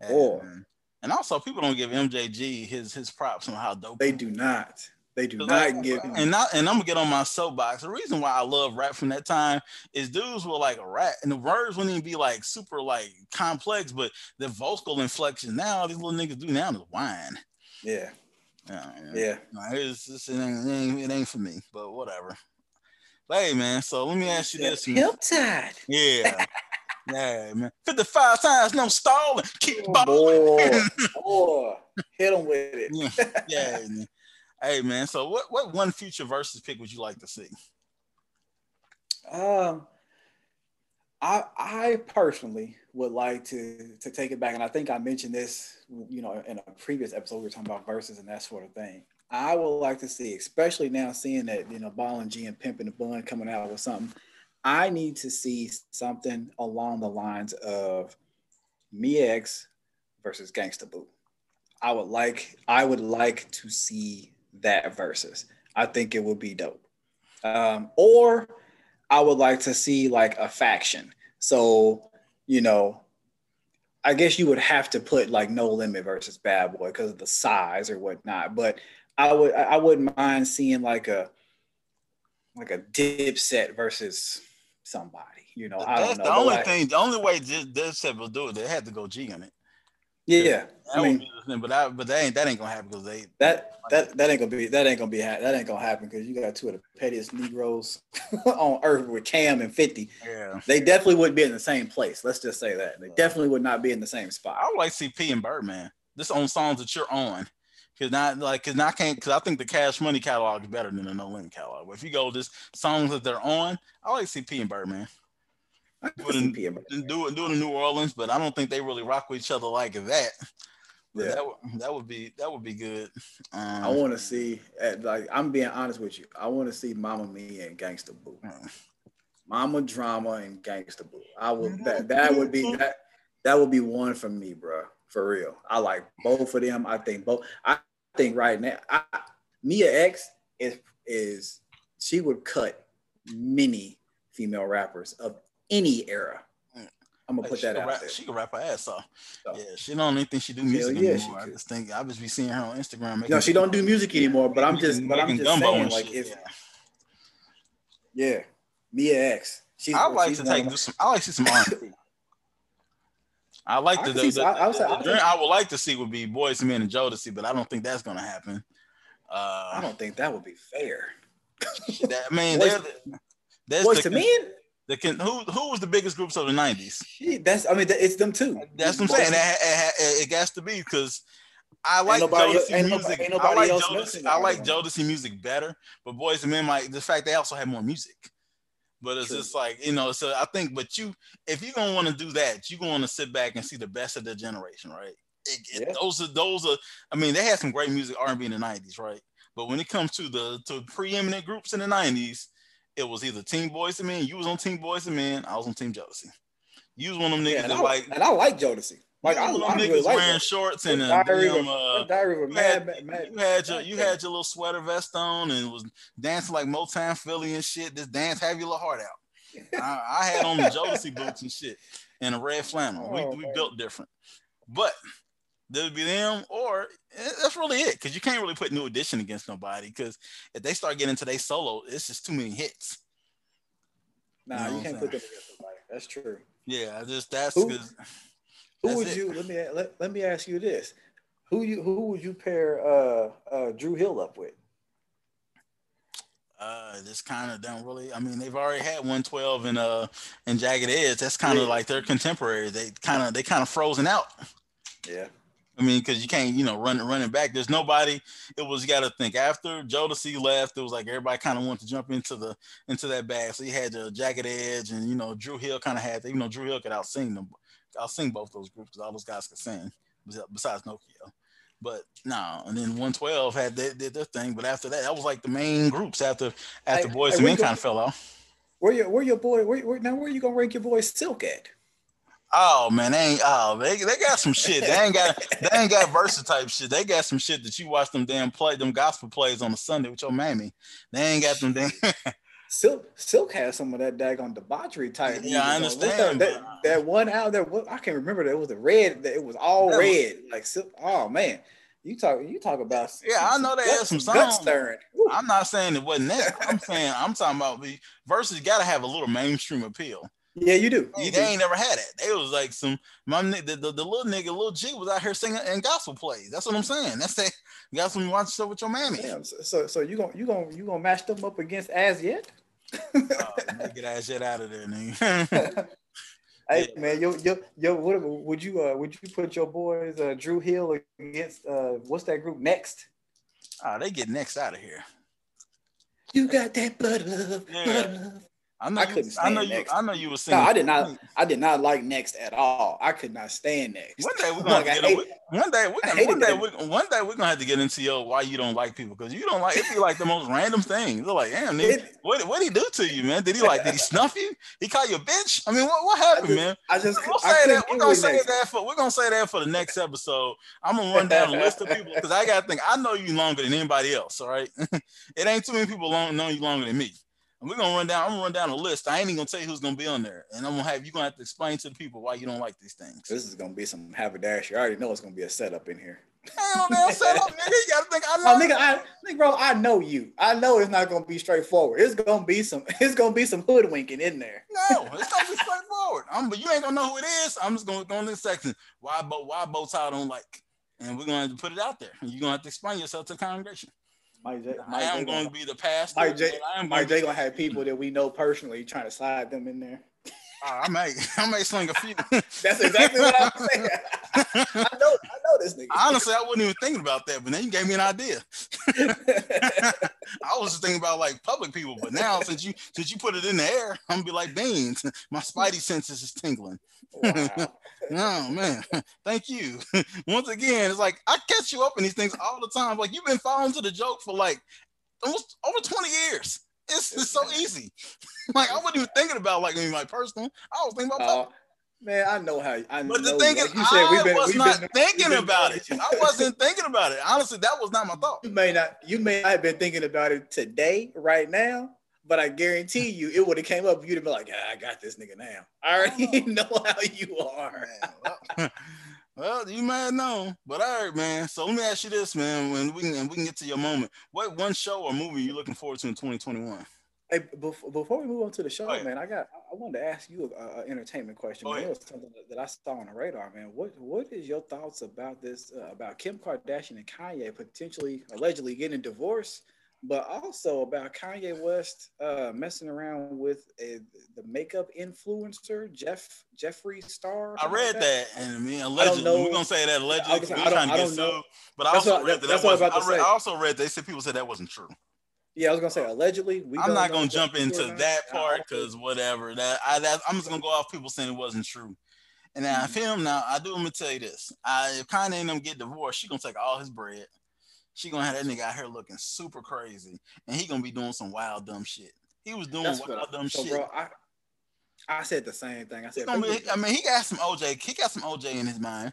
[SPEAKER 2] Boy.
[SPEAKER 1] man. And also, people don't give MJG his his props on how dope.
[SPEAKER 2] they
[SPEAKER 1] he
[SPEAKER 2] do not. They do not
[SPEAKER 1] like-
[SPEAKER 2] give.
[SPEAKER 1] and not and I'm gonna get on my soapbox. The reason why I love rap from that time is dudes were like a rap, and the words wouldn't even be like super like complex, but the vocal inflection now these little niggas do now is whine.
[SPEAKER 2] Yeah,
[SPEAKER 1] Yeah,
[SPEAKER 2] yeah.
[SPEAKER 1] No, it's just, it, ain't, it, ain't, it ain't for me, but whatever. But hey, man, so let me ask you this. man.
[SPEAKER 2] Pimp Tide.
[SPEAKER 1] Yeah. Yeah, man. 55 times, no stalling. Keep
[SPEAKER 2] Oh,
[SPEAKER 1] balling.
[SPEAKER 2] boy, boy, hit him with it.
[SPEAKER 1] yeah, yeah. man. Hey, man. So, what, what one future versus pick would you like to see?
[SPEAKER 2] Um, I I personally would like to to take it back, and I think I mentioned this, you know, in a previous episode. We were talking about verses and that sort of thing. I would like to see, especially now seeing that you know Ball and G and Pimp and the Bun coming out with something. I need to see something along the lines of Mia X versus Gangsta Boo. I would like I would like to see that versus. I think it would be dope. Um, or I would like to see like a faction. So, you know, I guess you would have to put like No Limit versus Bad Boy because of the size or whatnot. But I would I wouldn't mind seeing like a like a Dipset versus somebody. You know, I
[SPEAKER 1] That's
[SPEAKER 2] don't know.
[SPEAKER 1] the only
[SPEAKER 2] like-
[SPEAKER 1] thing. The only way Dipset will do it, they had to go G on it.
[SPEAKER 2] Yeah, I mean
[SPEAKER 1] thing, but that but that ain't that ain't gonna happen because they
[SPEAKER 2] that that that ain't gonna be that ain't gonna be that ain't gonna happen because you got two of the pettiest Negroes on earth with Cam and Fifty.
[SPEAKER 1] yeah.
[SPEAKER 2] They definitely wouldn't be in the same place. Let's just say that they definitely would not be in the same spot.
[SPEAKER 1] I would like to see P and Birdman. This on songs that you're on. Cause not like cause I can't cause I think the Cash Money catalog is better than the No Limit catalog. But if you go just songs that they're on, I like to see P and Birdman.
[SPEAKER 2] I
[SPEAKER 1] Do it in,
[SPEAKER 2] P and Birdman.
[SPEAKER 1] do it do it in New Orleans, but I don't think they really rock with each other like that. But
[SPEAKER 2] Yeah.
[SPEAKER 1] that would that would be that would be good. Um,
[SPEAKER 2] I want to see, at, like, I'm being honest with you. I want to see Mama Mia and Gangsta Boo,
[SPEAKER 1] uh,
[SPEAKER 2] Mama Drama and Gangsta Boo. I would that that would be that that would be one for me, bro. For real, I like both of them. I think both. I think right now, I, Mia X is is she would cut many female rappers of any era. I'm gonna
[SPEAKER 1] like,
[SPEAKER 2] put
[SPEAKER 1] she
[SPEAKER 2] that out
[SPEAKER 1] rap,
[SPEAKER 2] there.
[SPEAKER 1] She can rap her ass off.
[SPEAKER 2] So.
[SPEAKER 1] Yeah, she don't even think she do music
[SPEAKER 2] yeah, she
[SPEAKER 1] anymore. I just think I just be seeing her on Instagram.
[SPEAKER 2] No, she don't do music anymore. But I'm just, but I'm just
[SPEAKER 1] gumbo
[SPEAKER 2] saying, like,
[SPEAKER 1] shit,
[SPEAKER 2] if
[SPEAKER 1] yeah.
[SPEAKER 2] yeah, Mia X. She's,
[SPEAKER 1] I like
[SPEAKER 2] she's
[SPEAKER 1] to take
[SPEAKER 2] of
[SPEAKER 1] do some. I like to see some R and B. I like
[SPEAKER 2] I
[SPEAKER 1] the, the,
[SPEAKER 2] see
[SPEAKER 1] the,
[SPEAKER 2] I- I
[SPEAKER 1] the
[SPEAKER 2] I
[SPEAKER 1] I would like to see would be Boyz II Men and Jodeci, but I don't think that's gonna happen.
[SPEAKER 2] my- I
[SPEAKER 1] Uh,
[SPEAKER 2] don't think that would be fair.
[SPEAKER 1] that, I mean,
[SPEAKER 2] Boys-
[SPEAKER 1] that's
[SPEAKER 2] Boys
[SPEAKER 1] the,
[SPEAKER 2] to men.
[SPEAKER 1] the can, who who was the biggest groups of the nineties?
[SPEAKER 2] That's I mean it's them too.
[SPEAKER 1] That's what I'm saying. It, it, it, it has to be because I like
[SPEAKER 2] nobody-
[SPEAKER 1] Jodeci music.
[SPEAKER 2] nobody-
[SPEAKER 1] I like Jodeci.
[SPEAKER 2] missing
[SPEAKER 1] I like. Jodeci music better, but Boyz II Men might the fact they also have more music. But it's
[SPEAKER 2] True.
[SPEAKER 1] just like you know. So I think, but you, if you're gonna want to do that, you're gonna want to sit back and see the best of the generation, right? It- it-
[SPEAKER 2] Yeah.
[SPEAKER 1] Those are those are. I mean, they had some great music R&B in the '90s, right? But when it comes to the to preeminent groups in the '90s, it was either Team Boyz II Men. You was on Team Boyz II Men. I was on Team Jodeci. You was one of them niggas
[SPEAKER 2] Yeah, and,
[SPEAKER 1] that
[SPEAKER 2] I,
[SPEAKER 1] like
[SPEAKER 2] and I like Jodeci. Like I, I really
[SPEAKER 1] niggas
[SPEAKER 2] like
[SPEAKER 1] wearing shorts and a
[SPEAKER 2] Diary
[SPEAKER 1] damn, uh,
[SPEAKER 2] Diary
[SPEAKER 1] you
[SPEAKER 2] Mad,
[SPEAKER 1] had,
[SPEAKER 2] Mad,
[SPEAKER 1] you had your you had your little sweater vest on and was dancing like Motown Philly and shit. This dance have your little heart out. I, I had on the Jodeci boots and shit and a red flannel.
[SPEAKER 2] Oh,
[SPEAKER 1] we we built different, but there would be them or eh, that's really it because you can't really put New Edition against nobody because if they start getting into their solo, it's just too many hits.
[SPEAKER 2] Nah,
[SPEAKER 1] You know
[SPEAKER 2] you, can't put them against somebody. That's true.
[SPEAKER 1] Yeah, I just that's because
[SPEAKER 2] Who would
[SPEAKER 1] it.
[SPEAKER 2] you let me let, let me ask you this? Who you who would you pair uh uh Dru Hill up with?
[SPEAKER 1] Uh, this kind of don't really. I mean, they've already had 112 and uh and Jagged Edge. That's kind of
[SPEAKER 2] Yeah.
[SPEAKER 1] like their contemporary. They kind of they kind of frozen out.
[SPEAKER 2] Yeah.
[SPEAKER 1] I mean, because you can't you know run running back. There's nobody. It was you got to think after Jodeci left. It was like everybody kind of wanted to jump into the into that bag. So you had the Jagged Edge and you know Dru Hill kind of had. To, You know Dru Hill could out sing them. I'll sing both those groups because all those guys could sing besides Nokio. But no, and then 112 had their, did their thing. But after that, that was like the main groups after after
[SPEAKER 2] Hey,
[SPEAKER 1] Boys
[SPEAKER 2] hey,
[SPEAKER 1] and Men kind of fell off.
[SPEAKER 2] Where your where your boy where, where now where you gonna rank your boy Silk at?
[SPEAKER 1] Oh man, they ain't oh they, they got some shit. They ain't got they ain't got versa type shit. They got some shit that you watch them damn play them gospel plays on a Sunday with your mammy. They ain't got them damn
[SPEAKER 2] Silk Silk has some of that daggone debauchery type.
[SPEAKER 1] Yeah, I
[SPEAKER 2] music on. What's
[SPEAKER 1] understand,
[SPEAKER 2] That, that, that one out there, what, I can't remember that. It was the red. It was all
[SPEAKER 1] That was-
[SPEAKER 2] red. Like Silk. Oh man, you talk. You talk about.
[SPEAKER 1] Yeah, I know they had some songs.
[SPEAKER 2] stirring.
[SPEAKER 1] I'm not saying it wasn't that. I'm saying I'm talking about the verses gotta have a little mainstream appeal.
[SPEAKER 2] Yeah, you do.
[SPEAKER 1] They,
[SPEAKER 2] You
[SPEAKER 1] they
[SPEAKER 2] do.
[SPEAKER 1] ain't never had it. They was like some my the, the, the little nigga, little G was out here singing in gospel plays. That's what I'm saying. That's that you got some watch stuff with your mammy.
[SPEAKER 2] Damn, so, so so you gonna you gonna you gonna match them up against as yet?
[SPEAKER 1] Oh, get that shit out of there, nigga.
[SPEAKER 2] Hey man, yo yo yo, what would you uh would you put your boys uh Dru Hill against uh what's that group next?
[SPEAKER 1] oh, they get next out of here.
[SPEAKER 2] You got that butter
[SPEAKER 1] Yeah.
[SPEAKER 2] butter love. I, know I couldn't stand
[SPEAKER 1] I know you.
[SPEAKER 2] next.
[SPEAKER 1] I know you were saying.
[SPEAKER 2] No, I did not. I did not like next at all. I could not stand next.
[SPEAKER 1] One day we're gonna get hate, one day we're gonna, one day we, one day we're gonna have to get into your why you don't like people because you don't like it be like the most random thing. They're like, damn, nigga, what what did he do to you, man? Did he like did he snuff you? He call you a bitch? I mean, what, what happened,
[SPEAKER 2] I
[SPEAKER 1] just, man?
[SPEAKER 2] I just
[SPEAKER 1] we're gonna say that we're gonna say next. that for we're gonna say that for the next episode. I'm gonna run down a list of people because I gotta think I know you longer than anybody else. All right, it ain't too many people long know you longer than me. And we're gonna run down. I'm gonna run down a list. I ain't even gonna tell you who's gonna be on there, and I'm gonna have you gonna have to explain to the people why you don't like these things.
[SPEAKER 2] This is gonna be some haberdashery. I already know it's gonna be a setup in here.
[SPEAKER 1] Hell no setup, nigga. You gotta think I oh, know.
[SPEAKER 2] Oh, nigga, I, nigga, bro, I know you. I know it's not gonna be straightforward. It's gonna be some. It's gonna be some hoodwinking in there.
[SPEAKER 1] No, it's gonna be straightforward. I'm, but you ain't gonna know who it is. I'm just gonna go in this section. Why, but why both I don't like, and we're gonna have to put it out there. You're gonna have to explain yourself to the congregation.
[SPEAKER 2] Mike J,
[SPEAKER 1] Mike I am going to be the pastor.
[SPEAKER 2] Mike J, Mike J gonna have people that we know personally trying to slide them in there.
[SPEAKER 1] Uh, I may, I may sling a few.
[SPEAKER 2] That's exactly what I'm saying. I know, I know this nigga.
[SPEAKER 1] Honestly, I wasn't even thinking about that, but then you gave me an idea. I was just thinking about like public people, but now since you since you put it in the air, I'm gonna be like beans. My spidey senses is tingling. Wow. oh man, thank you. Once again, it's like I catch you up in these things all the time. Like you've been following to the joke for like almost over 20 years. It's, it's so easy. like I wasn't even thinking about like me my personal. I was thinking about. Uh,
[SPEAKER 2] man, I know how. I
[SPEAKER 1] but
[SPEAKER 2] know,
[SPEAKER 1] the thing like is, I we've been, was we've not been, thinking about it. I wasn't thinking about it. Honestly, that was not my thought.
[SPEAKER 2] You may not. You may not have been thinking about it today, right now. But I guarantee you, it would have came up. You'd have been like, yeah, "I got this nigga now." I already know how you are.
[SPEAKER 1] well, you might know, but all right, man. So let me ask you this, man. When we can, we can get to your moment, what one show or movie you looking forward to in 2021?
[SPEAKER 2] Hey, before we move on to the show, oh, man, I got I wanted to ask you an entertainment question. Oh, man. It was something that I saw on the radar, man. What what is your thoughts about this? Uh, about Kim Kardashian and Kanye potentially, allegedly getting divorced, but also about Kanye West uh, messing around with a, the makeup influencer Jeff Jeffree Star.
[SPEAKER 1] I read like that. that. and I mean allegedly we're gonna say that allegedly. I, I, trying to get sued, but I also what, read that, that was, I, read, I also read they said people said that wasn't true.
[SPEAKER 2] Yeah, I was gonna say allegedly.
[SPEAKER 1] I'm not gonna jump into that part because whatever. That I that, I'm just gonna go off people saying it wasn't true. And now mm-hmm. him now, I do. Let me tell you this: I, if Kanye and them get divorced, she gonna take all his bread. She gonna have that nigga out here looking super crazy, and he gonna be doing some wild dumb shit. He was doing That's wild dumb so, shit. Bro, I,
[SPEAKER 2] I said the same thing. I said,
[SPEAKER 1] be, I mean, he got some OJ. He got some OJ in his mind.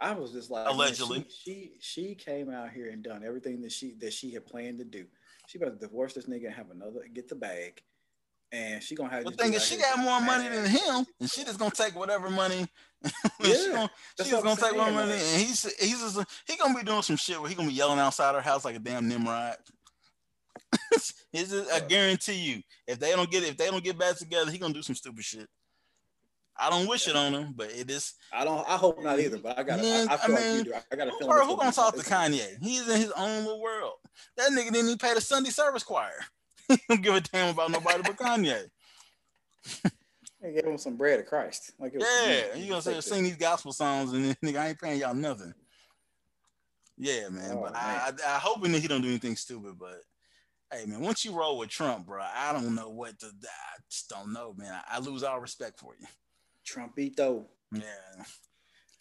[SPEAKER 2] I was just like
[SPEAKER 1] allegedly
[SPEAKER 2] she, she, she came out here and done everything that she that she had planned to do. She about to divorce this nigga and have another get the bag. And she gonna have.
[SPEAKER 1] The thing is, she got more money than him, and she just gonna take whatever money. yeah, she gonna, she's gonna take more money, and he's he's just he gonna be doing some shit where he gonna be yelling outside her house like a damn Nimrod. just, I guarantee you, if they don't get if they don't get back together, he gonna do some stupid shit. I don't wish it on him, but it is.
[SPEAKER 2] I don't. I hope not either. But I got. I, I, feel I mean, like you do. I got a feeling.
[SPEAKER 1] Who, who gonna talk to Kanye? He's in his own little world. That nigga didn't even pay the Sunday service choir. don't give a damn about nobody but Kanye.
[SPEAKER 2] They gave him some bread of Christ.
[SPEAKER 1] Like yeah, you gonna say sing these gospel songs and nigga, I ain't paying y'all nothing. Yeah, man. Oh, but man. I, I, I hoping that he don't do anything stupid. But hey, man, once you roll with Trump, bro, I don't know what to. I just don't know, man. I, I lose all respect for you.
[SPEAKER 2] Trumpito.
[SPEAKER 1] Yeah.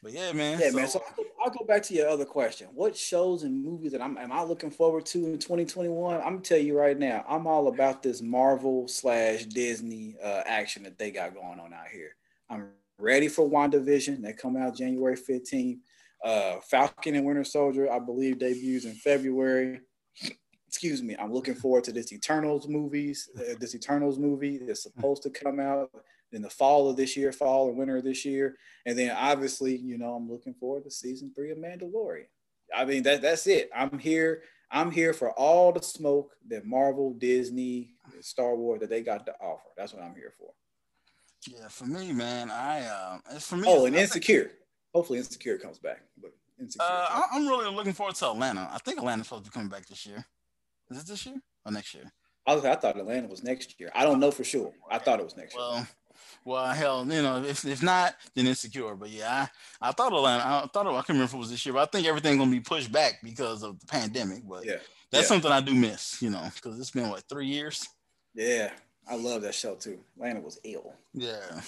[SPEAKER 1] But yeah, man.
[SPEAKER 2] Yeah, so, man. So I'll go, I'll go, back to your other question. What shows and movies that I'm am I looking forward to in 2021? I'm tell you right now, I'm all about this Marvel slash Disney uh, action that they got going on out here. I'm ready for WandaVision that come out January 15th. Uh, Falcon and Winter Soldier, I believe, debuts in February. Excuse me. I'm looking forward to this Eternals movies. Uh, this Eternals movie is supposed to come out in the fall of this year, fall and winter of this year. And then obviously, you know, I'm looking forward to season three of Mandalorian. I mean, that that's it. I'm here. I'm here for all the smoke that Marvel, Disney, Star Wars that they got to offer. That's what I'm here for.
[SPEAKER 1] Yeah, for me, man, I uh, it's for me.
[SPEAKER 2] Oh, and Insecure. Hopefully, Insecure comes back. But Insecure.
[SPEAKER 1] Uh, I'm really looking forward to Atlanta. I think Atlanta's supposed to be coming back this year. Is it this year or next year?
[SPEAKER 2] I, I thought Atlanta was next year. I don't know for sure. I thought it was next
[SPEAKER 1] well,
[SPEAKER 2] year.
[SPEAKER 1] Well, hell, you know, if, if not, then insecure. But yeah, I, I thought Atlanta, I thought I can't remember if it was this year, but I think everything's gonna be pushed back because of the pandemic. But
[SPEAKER 2] yeah,
[SPEAKER 1] that's
[SPEAKER 2] yeah.
[SPEAKER 1] something I do miss, you know, because it's been what three years.
[SPEAKER 2] Yeah, I love that show too. Atlanta was ill.
[SPEAKER 1] Yeah.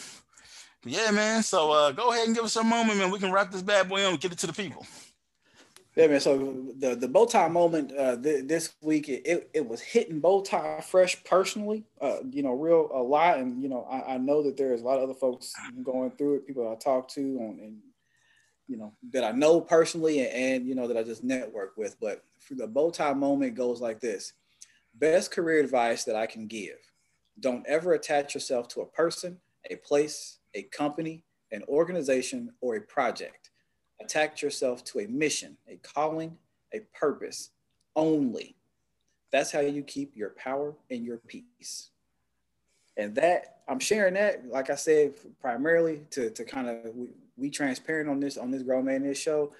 [SPEAKER 1] But yeah, man. So uh, go ahead and give us a moment, man. We can wrap this bad boy on and get it to the people.
[SPEAKER 2] Yeah, man. So the the bow tie moment uh, th- this week, it, it was hitting Bowtie Fresh personally. Uh, you know, real a lot, and you know, I, I know that there's a lot of other folks going through it. People I talk to on and you know that I know personally, and, and you know that I just network with. But for the bow tie moment goes like this: best career advice that I can give. Don't ever attach yourself to a person, a place, a company, an organization, or a project. Attach yourself to a mission, a calling, a purpose only. That's how you keep your power and your peace. And that I'm sharing that, like I said, primarily to, to kind of we, we transparent on this on this grown man this show.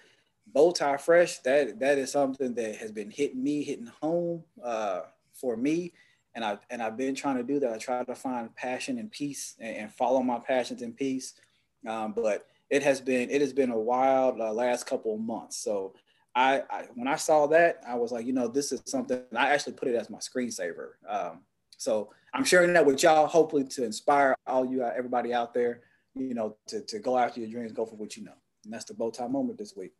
[SPEAKER 2] Bowtie Fresh, that that is something that has been hitting me, hitting home uh, for me and I and I've been trying to do that. I try to find passion and peace and, and follow my passions and peace. Um, but it has been it has been a wild uh, last couple of months. So I, I, when I saw that, I was like, you know, this is something. I actually put it as my screensaver. Um, so I'm sharing that with y'all, hopefully to inspire all you everybody out there, you know, to to go after your dreams, go for what you know. And that's the bow tie moment this week.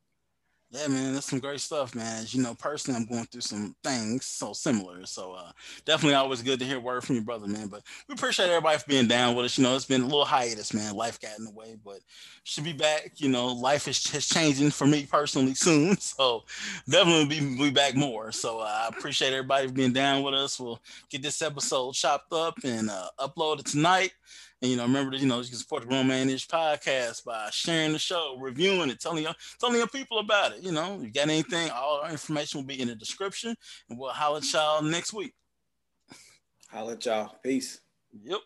[SPEAKER 1] Yeah, man, that's some great stuff, man. As you know, personally, I'm going through some things so similar. So uh, definitely always good to hear word from your brother, man. But we appreciate everybody for being down with us. You know, it's been a little hiatus, man. Life got in the way, but should be back. You know, life is just changing for me personally soon. So definitely be, be back more. So uh, I appreciate everybody for being down with us. We'll get this episode chopped up and uh, uploaded tonight. And you know, remember that you know you can support the Grown Man Ish podcast by sharing the show, reviewing it, telling your telling your people about it. You know, you got anything, all our information will be in the description, and we'll holler at y'all next week.
[SPEAKER 2] Holler at y'all. Peace.
[SPEAKER 1] Yep.